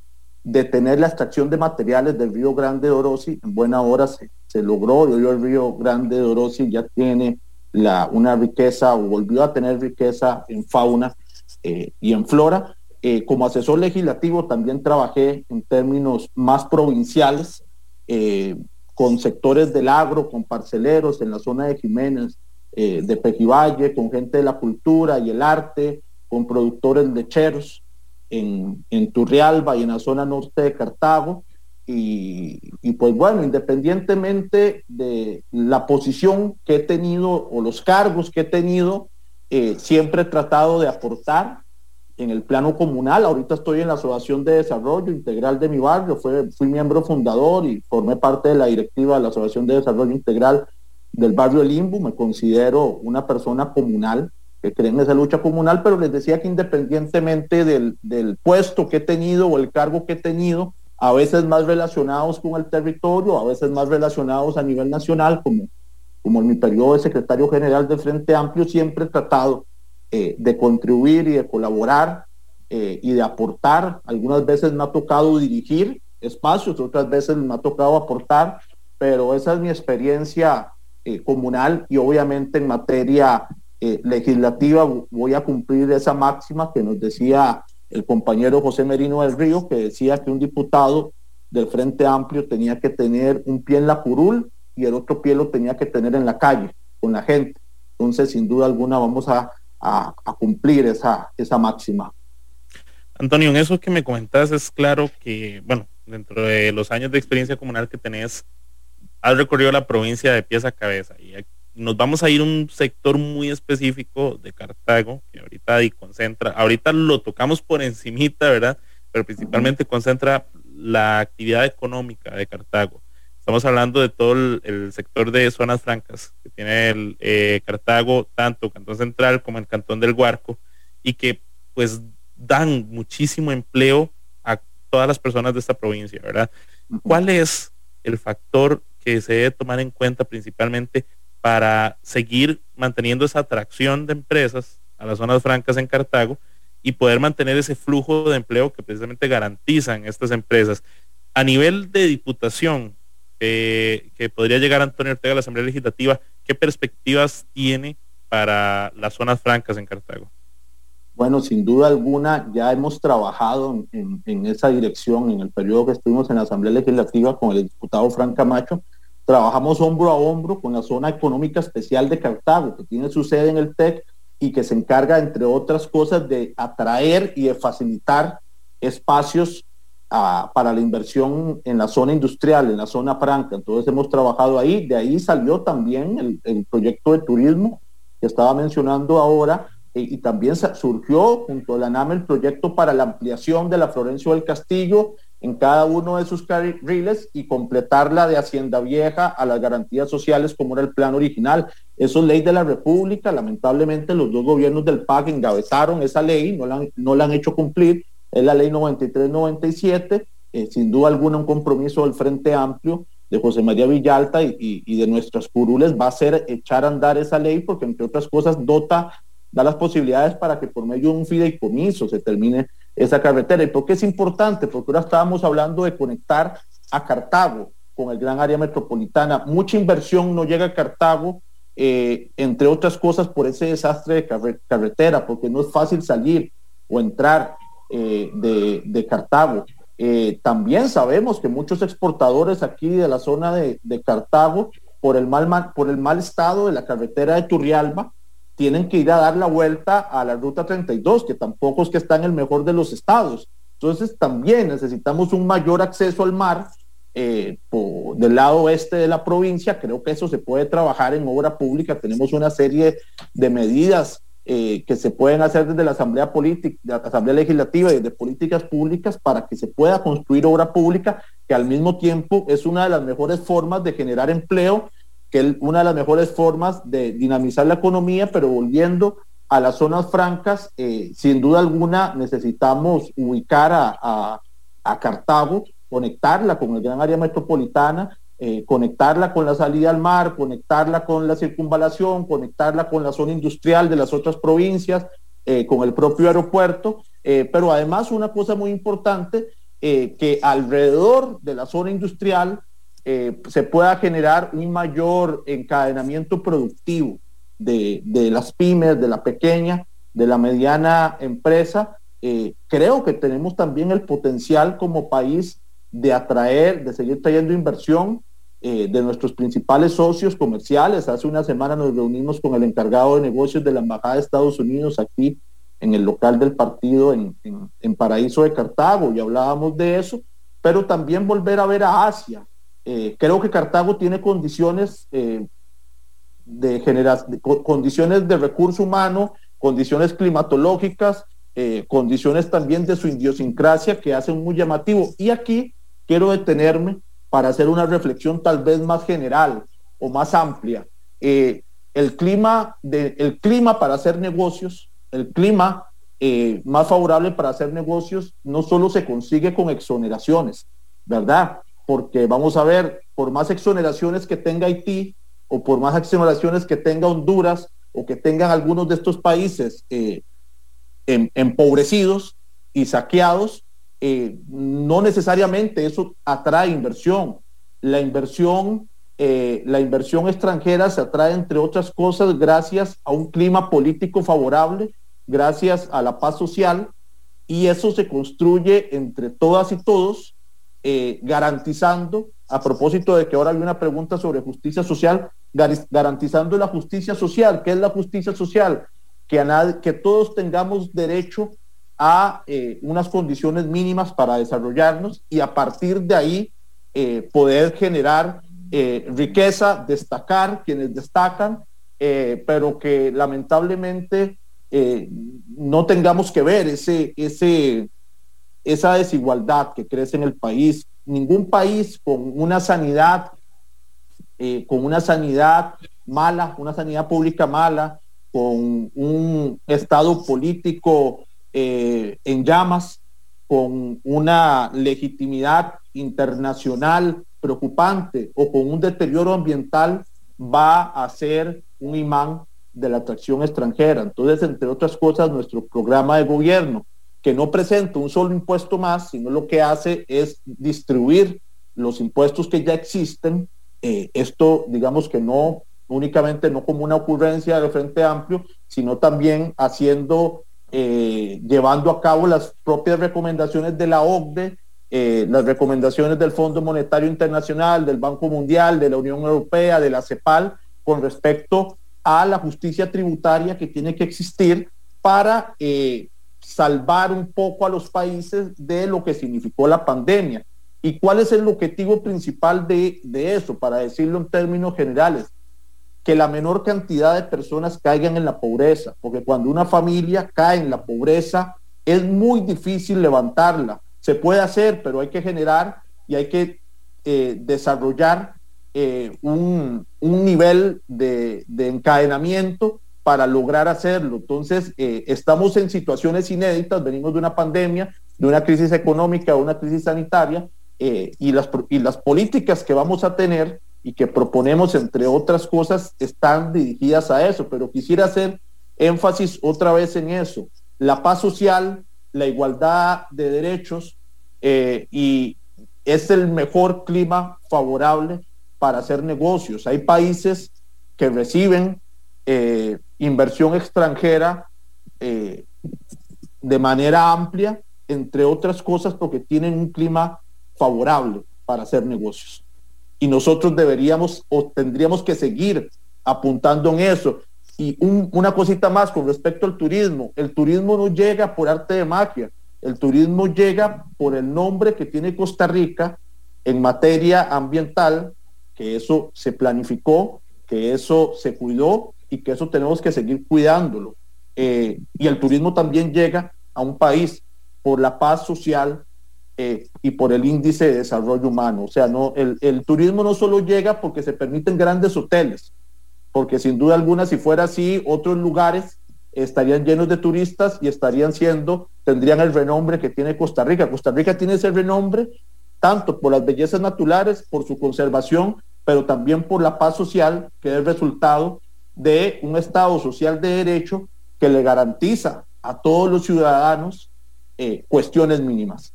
detener la extracción de materiales del río Grande de Orosi. En buena hora se, logró y hoy el río Grande de Orosi ya tiene una riqueza o volvió a tener riqueza en fauna eh, y en flora. Eh, como asesor legislativo también trabajé en términos más provinciales con sectores del agro, con parceleros en la zona de Jiménez, de Pejivalle, con gente de la cultura y el arte, con productores lecheros en, en Turrialba y en la zona norte de Cartago. Y, y, pues bueno, independientemente de la posición que he tenido o los cargos que he tenido, eh, siempre he tratado de aportar en el plano comunal. Ahorita estoy en la Asociación de Desarrollo Integral de mi barrio, fui miembro fundador y formé parte de la directiva de la Asociación de Desarrollo Integral del barrio Limbo. Me considero una persona comunal que creen en esa lucha comunal, pero les decía que independientemente del, del, puesto que he tenido o el cargo que he tenido, a veces más relacionados con el territorio, a veces más relacionados a nivel nacional, como, como en mi periodo de secretario general del Frente Amplio, siempre he tratado eh, de contribuir y de colaborar eh, y de aportar. Algunas veces me ha tocado dirigir espacios, otras veces me ha tocado aportar, pero esa es mi experiencia eh, comunal y obviamente en materia eh, legislativa voy a cumplir esa máxima que nos decía el compañero José Merino del Río, que decía que un diputado del Frente Amplio tenía que tener un pie en la curul y el otro pie lo tenía que tener en la calle, con la gente. Entonces, sin duda alguna, vamos a, cumplir esa, esa máxima. Antonio, en eso que me comentas es claro que, bueno, dentro de los años de experiencia comunal que tenés, has recorrido la provincia de pies a cabeza y nos vamos a ir a un sector muy específico de Cartago, que ahorita y concentra, ahorita lo tocamos por encimita, ¿verdad? Pero principalmente concentra la actividad económica de Cartago. Estamos hablando de todo el, sector de zonas francas que tiene el eh, Cartago, tanto Cantón Central como el Cantón del Huarco, y que pues dan muchísimo empleo a todas las personas de esta provincia, ¿verdad? ¿Cuál es el factor que se debe tomar en cuenta principalmente para seguir manteniendo esa atracción de empresas a las zonas francas en Cartago y poder mantener ese flujo de empleo que precisamente garantizan estas empresas. A nivel de diputación, eh, que podría llegar Antonio Ortega a la Asamblea Legislativa, ¿qué perspectivas tiene para las zonas francas en Cartago? Bueno, sin duda alguna, ya hemos trabajado en, en, esa dirección en el periodo que estuvimos en la Asamblea Legislativa con el diputado Frank Camacho. Trabajamos hombro a hombro con la Zona Económica Especial de Cartago, que tiene su sede en el TEC y que se encarga, entre otras cosas, de atraer y de facilitar espacios ah, para la inversión en la zona industrial, en la zona franca. Entonces hemos trabajado ahí, de ahí salió también el, proyecto de turismo que estaba mencionando ahora, eh, y también surgió junto a la NAM el proyecto para la ampliación de la Florencio del Castillo en cada uno de sus carriles y completarla de Hacienda Vieja a las garantías sociales como era el plan original. Eso es ley de la República. Lamentablemente los dos gobiernos del PAC engavezaron esa ley, no la han, no la han hecho cumplir. Es la ley 93-97, eh, sin duda alguna un compromiso del Frente Amplio de José María Villalta y, y, de nuestras curules va a ser echar a andar esa ley porque entre otras cosas dota, da las posibilidades para que por medio de un fideicomiso se termine esa carretera. ¿Y por qué es importante? Porque ahora estábamos hablando de conectar a Cartago con el gran área metropolitana. Mucha inversión no llega a Cartago, eh, entre otras cosas, por ese desastre de carretera, porque no es fácil salir o entrar eh, de, Cartago. Eh, también sabemos que muchos exportadores aquí de la zona de, de Cartago, por el, mal, por el mal estado de la carretera de Turrialba, tienen que ir a dar la vuelta a la ruta 32, que tampoco es que está en el mejor de los estados. Entonces también necesitamos un mayor acceso al mar eh, del lado oeste de la provincia. Creo que eso se puede trabajar en obra pública. Tenemos una serie de medidas eh, que se pueden hacer desde la Asamblea Política, la Asamblea Legislativa y de políticas públicas para que se pueda construir obra pública, que al mismo tiempo es una de las mejores formas de generar empleo que es una de las mejores formas de dinamizar la economía, pero volviendo a las zonas francas, eh, sin duda alguna necesitamos ubicar a, Cartago, conectarla con el gran área metropolitana, eh, conectarla con la salida al mar, conectarla con la circunvalación, conectarla con la zona industrial de las otras provincias, eh, con el propio aeropuerto, pero además una cosa muy importante, que alrededor de la zona industrial eh, se pueda generar un mayor encadenamiento productivo de, las pymes, de la pequeña, de la mediana empresa. Eh, creo que tenemos también el potencial como país de atraer, de seguir trayendo inversión eh, de nuestros principales socios comerciales. Hace una semana nos reunimos con el encargado de negocios de la Embajada de Estados Unidos aquí en el local del partido en, en Paraíso de Cartago y hablábamos de eso, pero también volver a ver a Asia, eh, creo que Cartago tiene condiciones eh, de generación, condiciones de recurso humano, condiciones climatológicas, eh, condiciones también de su idiosincrasia que hacen muy llamativo. Y aquí quiero detenerme para hacer una reflexión tal vez más general o más amplia. el, clima de, el clima para hacer negocios, el clima más favorable para hacer negocios no solo se consigue con exoneraciones, ¿verdad? Porque vamos a ver, por más exoneraciones que tenga Haití o por más exoneraciones que tenga Honduras o que tengan algunos de estos países eh, em, empobrecidos y saqueados, eh, no necesariamente eso atrae inversión. La inversión, eh, la inversión extranjera se atrae, entre otras cosas, gracias a un clima político favorable, gracias a la paz social, y eso se construye entre todas y todos eh, garantizando, a propósito de que ahora hay una pregunta sobre justicia social, garantizando la justicia social. ¿Qué es la justicia social? Que, a nadie, que todos tengamos derecho a eh, unas condiciones mínimas para desarrollarnos y a partir de ahí eh, poder generar riqueza, destacar quienes destacan, pero que lamentablemente no tengamos que ver ese, ese, esa desigualdad que crece en el país. Ningún país con una sanidad, con una sanidad mala, una sanidad pública mala, con un estado político eh, en llamas, con una legitimidad internacional preocupante o con un deterioro ambiental, va a ser un imán de la atracción extranjera. Entonces, entre otras cosas, nuestro programa de gobierno, que no presenta un solo impuesto más, sino lo que hace es distribuir los impuestos que ya existen. Eh, esto, digamos que no únicamente no como una ocurrencia del Frente Amplio, sino también haciendo, eh, llevando a cabo las propias recomendaciones de la OCDE, eh, las recomendaciones del Fondo Monetario Internacional, del Banco Mundial, de la Unión Europea, de la CEPAL, con respecto a la justicia tributaria que tiene que existir para eh, salvar un poco a los países de lo que significó la pandemia. ¿Y cuál es el objetivo principal de, de eso? Para decirlo en términos generales, que la menor cantidad de personas caigan en la pobreza, porque cuando una familia cae en la pobreza es muy difícil levantarla. Se puede hacer, pero hay que generar y hay que eh, desarrollar eh, un, nivel de, encadenamiento para lograr hacerlo. Entonces, eh, estamos en situaciones inéditas, venimos de una pandemia, de una crisis económica, de una crisis sanitaria, y, las, y las políticas que vamos a tener y que proponemos, entre otras cosas, están dirigidas a eso, pero quisiera hacer énfasis otra vez en eso. La paz social, la igualdad de derechos eh, y es el mejor clima favorable para hacer negocios. Hay países que reciben eh, inversión extranjera eh, de manera amplia, entre otras cosas porque tienen un clima favorable para hacer negocios y nosotros deberíamos o tendríamos que seguir apuntando en eso. Y una cosita más con respecto al turismo. El turismo no llega por arte de magia. El turismo llega por el nombre que tiene Costa Rica en materia ambiental, que eso se planificó, que eso se cuidó y que eso tenemos que seguir cuidándolo. Eh, y el turismo también llega a un país por la paz social, eh, y por el índice de desarrollo humano. O sea, no, el, el, turismo no solo llega porque se permiten grandes hoteles, porque sin duda alguna si fuera así, otros lugares estarían llenos de turistas y estarían siendo, tendrían el renombre que tiene Costa Rica. Costa Rica tiene ese renombre tanto por las bellezas naturales, por su conservación, pero también por la paz social, que es resultado de un Estado social de derecho que le garantiza a todos los ciudadanos eh, cuestiones mínimas.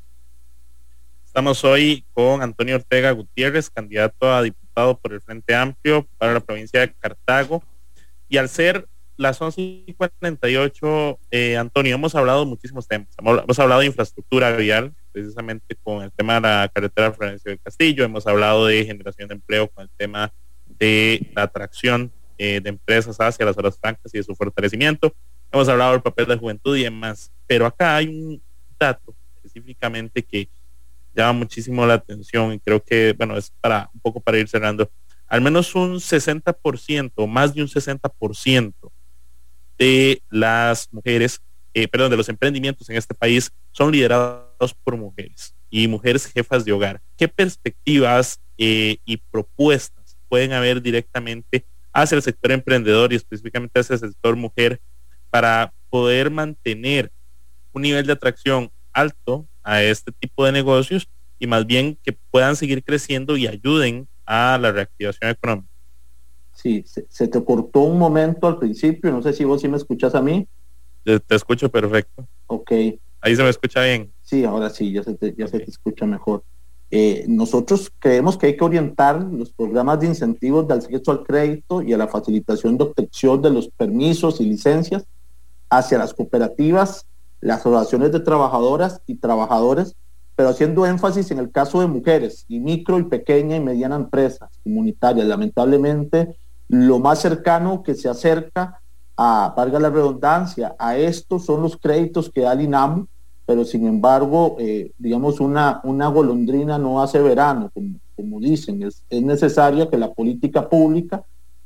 Estamos hoy con Antonio Ortega Gutiérrez, candidato a diputado por el Frente Amplio para la provincia de Cartago. Y al ser las 11 y 48, eh, Antonio, hemos hablado de muchísimos temas. Hemos hablado de infraestructura vial, precisamente con el tema de la carretera Florencio del Castillo. Hemos hablado de generación de empleo con el tema de la atracción eh, de empresas hacia las horas francas y de su fortalecimiento. Hemos hablado del papel de juventud y demás. Pero acá hay un dato específicamente que llama muchísimo la atención y creo que, bueno, es para un poco para ir cerrando. Al menos un 60%, más de un 60% de las mujeres, eh, perdón, de los emprendimientos en este país son liderados por mujeres y mujeres jefas de hogar. ¿Qué perspectivas eh, y propuestas pueden haber directamente hacia el sector emprendedor y específicamente hacia el sector mujer para poder mantener un nivel de atracción alto a este tipo de negocios y más bien que puedan seguir creciendo y ayuden a la reactivación económica. Sí, se, te cortó un momento al principio, no sé si vos sí me escuchas a mí. Te, escucho perfecto. Ok. Ahí se me escucha bien. Sí, ahora sí, ya se te, ya se te escucha mejor. Eh, nosotros creemos que hay que orientar los programas de incentivos de acceso al crédito y a la facilitación de obtención de los permisos y licencias hacia las cooperativas las asociaciones de trabajadoras y trabajadores, pero haciendo énfasis en el caso de mujeres y micro y pequeña y mediana empresas comunitarias. Lamentablemente, lo más cercano que se acerca a, valga la redundancia, a esto son los créditos que da el INAMU pero sin embargo, eh, digamos, una, una golondrina no hace verano, como, dicen, es, es, necesaria que la política pública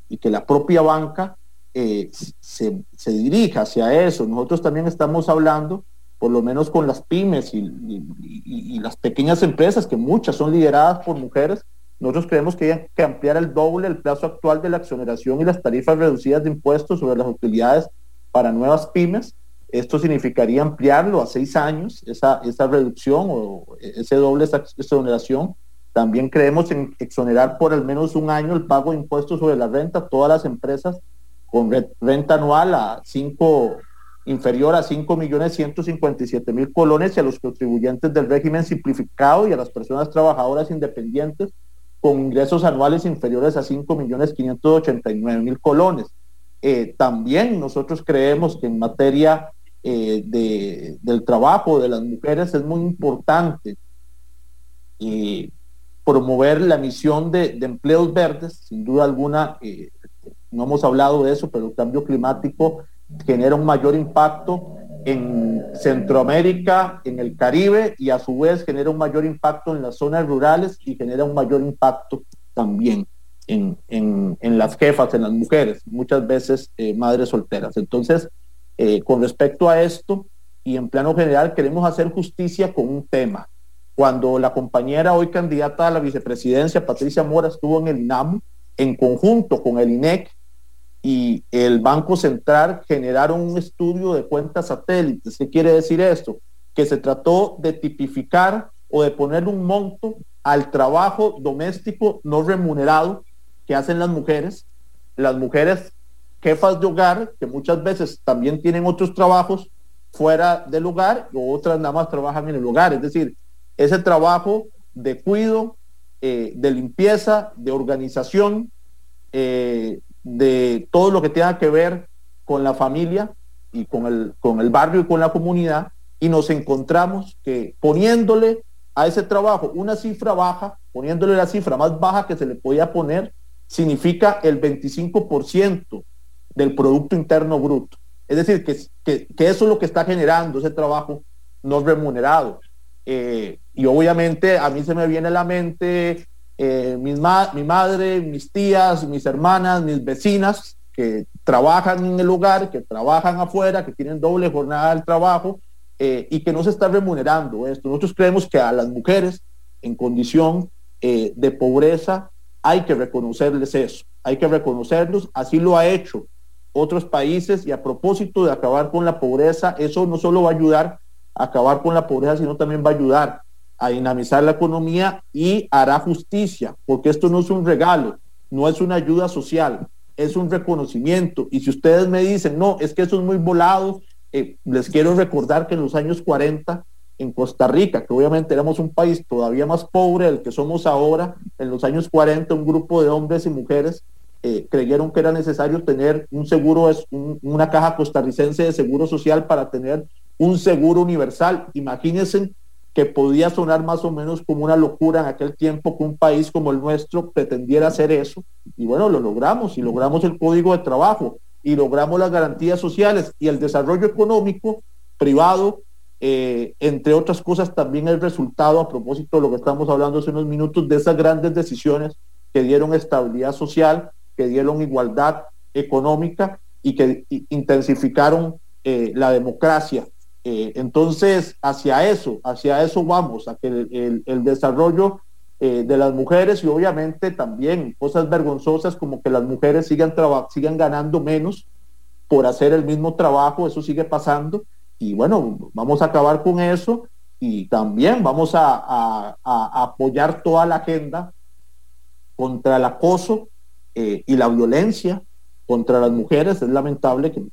y que la propia banca eh, se, se, dirija hacia eso. Nosotros también estamos hablando, por lo menos con las pymes y, y, y las pequeñas empresas, que muchas son lideradas por mujeres, nosotros creemos que hay que ampliar el doble el plazo actual de la exoneración y las tarifas reducidas de impuestos sobre las utilidades para nuevas pymes esto significaría ampliarlo a seis años, esa, esa reducción o ese doble exoneración. También creemos en exonerar por al menos un año el pago de impuestos sobre la renta a todas las empresas con renta anual a cinco, inferior a 5 millones 157 mil colones y a los contribuyentes del régimen simplificado y a las personas trabajadoras independientes con ingresos anuales inferiores a 5 millones 589 mil colones. Eh, también nosotros creemos que en materia eh, de, del trabajo de las mujeres es muy importante eh, promover la misión de, empleos verdes, sin duda alguna, eh, no hemos hablado de eso, pero el cambio climático genera un mayor impacto en Centroamérica, en el Caribe y a su vez genera un mayor impacto en las zonas rurales y genera un mayor impacto también en, en, en las jefas, en las mujeres, muchas veces eh, madres solteras. Entonces, eh, con respecto a esto y en plano general queremos hacer justicia con un tema. Cuando la compañera hoy candidata a la vicepresidencia, Patricia Mora, estuvo en el INAMU, en conjunto con el INEC y el Banco Central generaron un estudio de cuentas satélites. ¿Qué quiere decir esto? Que se trató de tipificar o de poner un monto al trabajo doméstico no remunerado que hacen las mujeres. Las mujeres jefas de hogar que muchas veces también tienen otros trabajos fuera del hogar o otras nada más trabajan en el hogar. Es decir, ese trabajo de cuido, eh, de limpieza, de organización, eh, de todo lo que tenga que ver con la familia y con el, con el barrio y con la comunidad, y nos encontramos que poniéndole a ese trabajo una cifra baja, poniéndole la cifra más baja que se le podía poner, significa el 25% del Producto Interno Bruto. Es decir, que, que, eso es lo que está generando ese trabajo no remunerado. Eh, y obviamente a mí se me viene a la mente eh, mi madre, mis tías, mis hermanas, mis vecinas que trabajan en el hogar, que trabajan afuera, que tienen doble jornada del trabajo eh, y que no se está remunerando esto. Nosotros creemos que a las mujeres en condición de pobreza hay que reconocerles eso, hay que reconocerlos, así lo ha hecho otros países y a propósito de acabar con la pobreza, eso no solo va a ayudar a acabar con la pobreza, sino también va a ayudar a dinamizar la economía y hará justicia, porque esto no es un regalo, no es una ayuda social, es un reconocimiento. Y si ustedes me dicen, no, es que eso es muy volado, eh, les quiero recordar que en los años 40 en Costa Rica, que obviamente éramos un país todavía más pobre del que somos ahora, en los años 40 un grupo de hombres y mujeres eh, creyeron que era necesario tener un seguro, es una caja costarricense de seguro social para tener un seguro universal. Imagínense que podía sonar más o menos como una locura en aquel tiempo que un país como el nuestro pretendiera hacer eso. Y bueno, lo logramos y logramos el código de trabajo y logramos las garantías sociales y el desarrollo económico privado, eh, entre otras cosas, también el resultado, a propósito de lo que estamos hablando hace unos minutos, de esas grandes decisiones que dieron estabilidad social que dieron igualdad económica y que intensificaron eh, la democracia. Eh, entonces, hacia eso, hacia eso vamos, a que el, desarrollo eh, de las mujeres y obviamente también cosas vergonzosas como que las mujeres sigan, sigan ganando menos por hacer el mismo trabajo, eso sigue pasando. Y bueno, vamos a acabar con eso y también vamos a apoyar toda la agenda contra el acoso eh, y la violencia contra las mujeres. Es lamentable que en,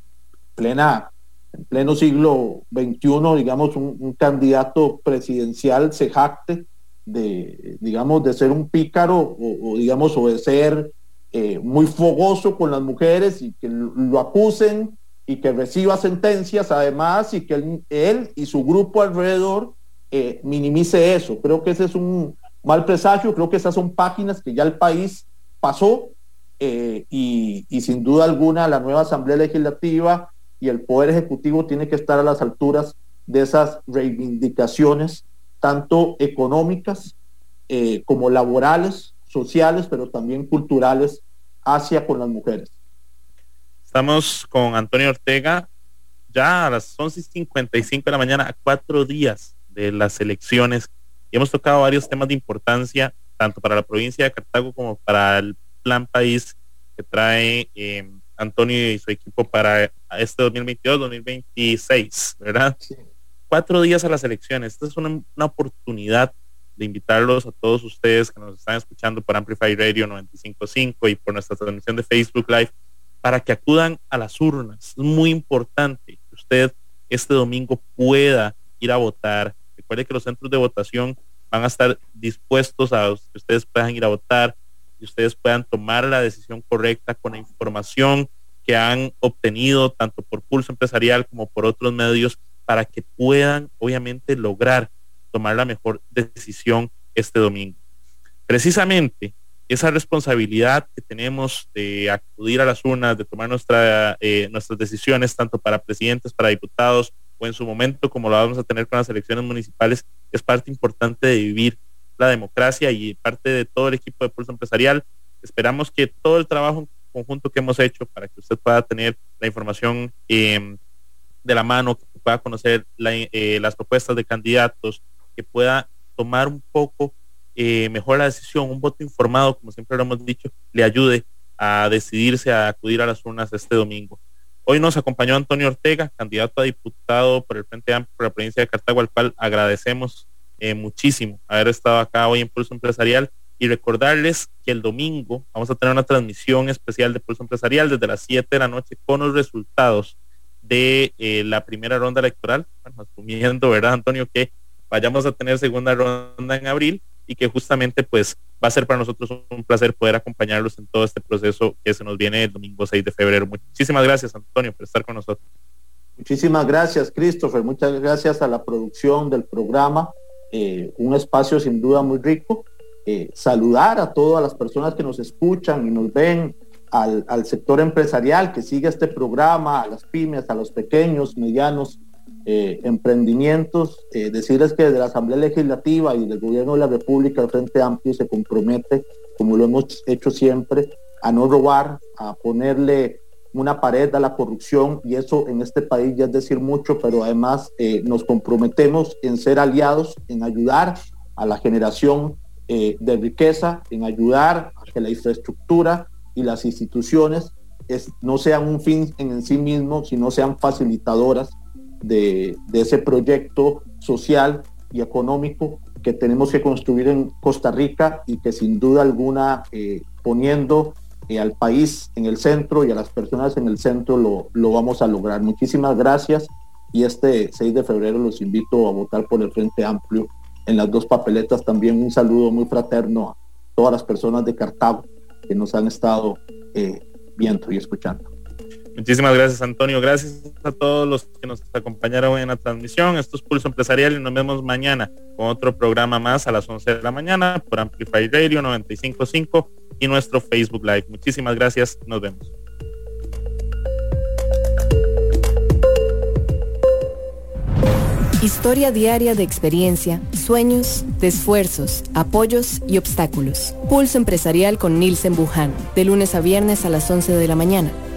plena, en pleno siglo XXI, digamos, un, candidato presidencial se jacte de, digamos, de ser un pícaro o, digamos, o de ser eh, muy fogoso con las mujeres y que lo acusen y que reciba sentencias además y que él, y su grupo alrededor eh, minimice eso. Creo que ese es un mal presagio, creo que esas son páginas que ya el país pasó eh, y, sin duda alguna la nueva Asamblea Legislativa y el Poder Ejecutivo tiene que estar a las alturas de esas reivindicaciones, tanto económicas eh, como laborales, sociales, pero también culturales hacia con las mujeres. Estamos con Antonio Ortega ya a las 11.55 de la mañana, a cuatro días de las elecciones. Y hemos tocado varios temas de importancia, tanto para la provincia de Cartago como para el plan país que trae eh, Antonio y su equipo para este 2022-2026, ¿verdad? Cuatro días a las elecciones. Esta es una, oportunidad de invitarlos a todos ustedes que nos están escuchando por Amplify Radio 955 y por nuestra transmisión de Facebook Live para que acudan a las urnas. Es muy importante que usted este domingo pueda ir a votar. Recuerde que los centros de votación van a estar dispuestos a que ustedes puedan ir a votar y ustedes puedan tomar la decisión correcta con la información que han obtenido tanto por Pulso Empresarial como por otros medios para que puedan obviamente lograr tomar la mejor decisión este domingo. Precisamente esa responsabilidad que tenemos de acudir a las urnas, de tomar nuestra, eh, nuestras decisiones, tanto para presidentes, para diputados, o en su momento, como lo vamos a tener con las elecciones municipales, es parte importante de vivir la democracia y parte de todo el equipo de Pulso Empresarial. Esperamos que todo el trabajo conjunto que hemos hecho para que usted pueda tener la información em, de la mano, que pueda conocer eh, las propuestas de candidatos, que pueda tomar un poco eh, mejor la decisión, un voto informado, como siempre lo hemos dicho, le ayude a decidirse a acudir a las urnas este domingo. Hoy nos acompañó Antonio Ortega, candidato a diputado por el Frente Amplio por la provincia de Cartago, al cual agradecemos eh, muchísimo haber estado acá hoy en Pulso Empresarial y recordarles que el domingo vamos a tener una transmisión especial de Pulso Empresarial desde las 7 de la noche con los resultados de eh, la primera ronda electoral, bueno, asumiendo, ¿verdad, Antonio? Que vayamos a tener segunda ronda en abril y que justamente pues va a ser para nosotros un placer poder acompañarlos en todo este proceso que se nos viene el domingo 6 de febrero. Muchísimas gracias, Antonio, por estar con nosotros. Muchísimas gracias, Christopher. Muchas gracias a la producción del programa. Eh, un espacio sin duda muy rico. Eh, saludar a todas las personas que nos escuchan y nos ven, al, sector empresarial que sigue este programa, a las pymes, a los pequeños, medianos eh, emprendimientos, decirles que desde la Asamblea Legislativa y del Gobierno de la República, el Frente Amplio se compromete, como lo hemos hecho siempre, a no robar, a ponerle una pared a la corrupción y eso en este país ya es decir mucho, pero además eh, nos comprometemos en ser aliados, en ayudar a la generación de riqueza, en ayudar a que la infraestructura y las instituciones no sean un fin en sí mismo, sino sean facilitadoras de, ese proyecto social y económico que tenemos que construir en Costa Rica y que sin duda alguna eh, poniendo eh, al país en el centro y a las personas en el centro lo, lo, vamos a lograr. Muchísimas gracias y este 6 de febrero los invito a votar por el Frente Amplio en las dos papeletas. También un saludo muy fraterno a todas las personas de Cartago que nos han estado eh, viendo y escuchando. Muchísimas gracias, Antonio. Gracias a todos los que nos acompañaron en la transmisión. Esto es Pulso Empresarial y nos vemos mañana con otro programa más a las 11 de la mañana por Amplify Radio 955 y nuestro Facebook Live. Muchísimas gracias. Nos vemos. Historia diaria de experiencia, sueños, de esfuerzos, apoyos y obstáculos. Pulso Empresarial con Nielsen Buján, de lunes a viernes a las 11 de la mañana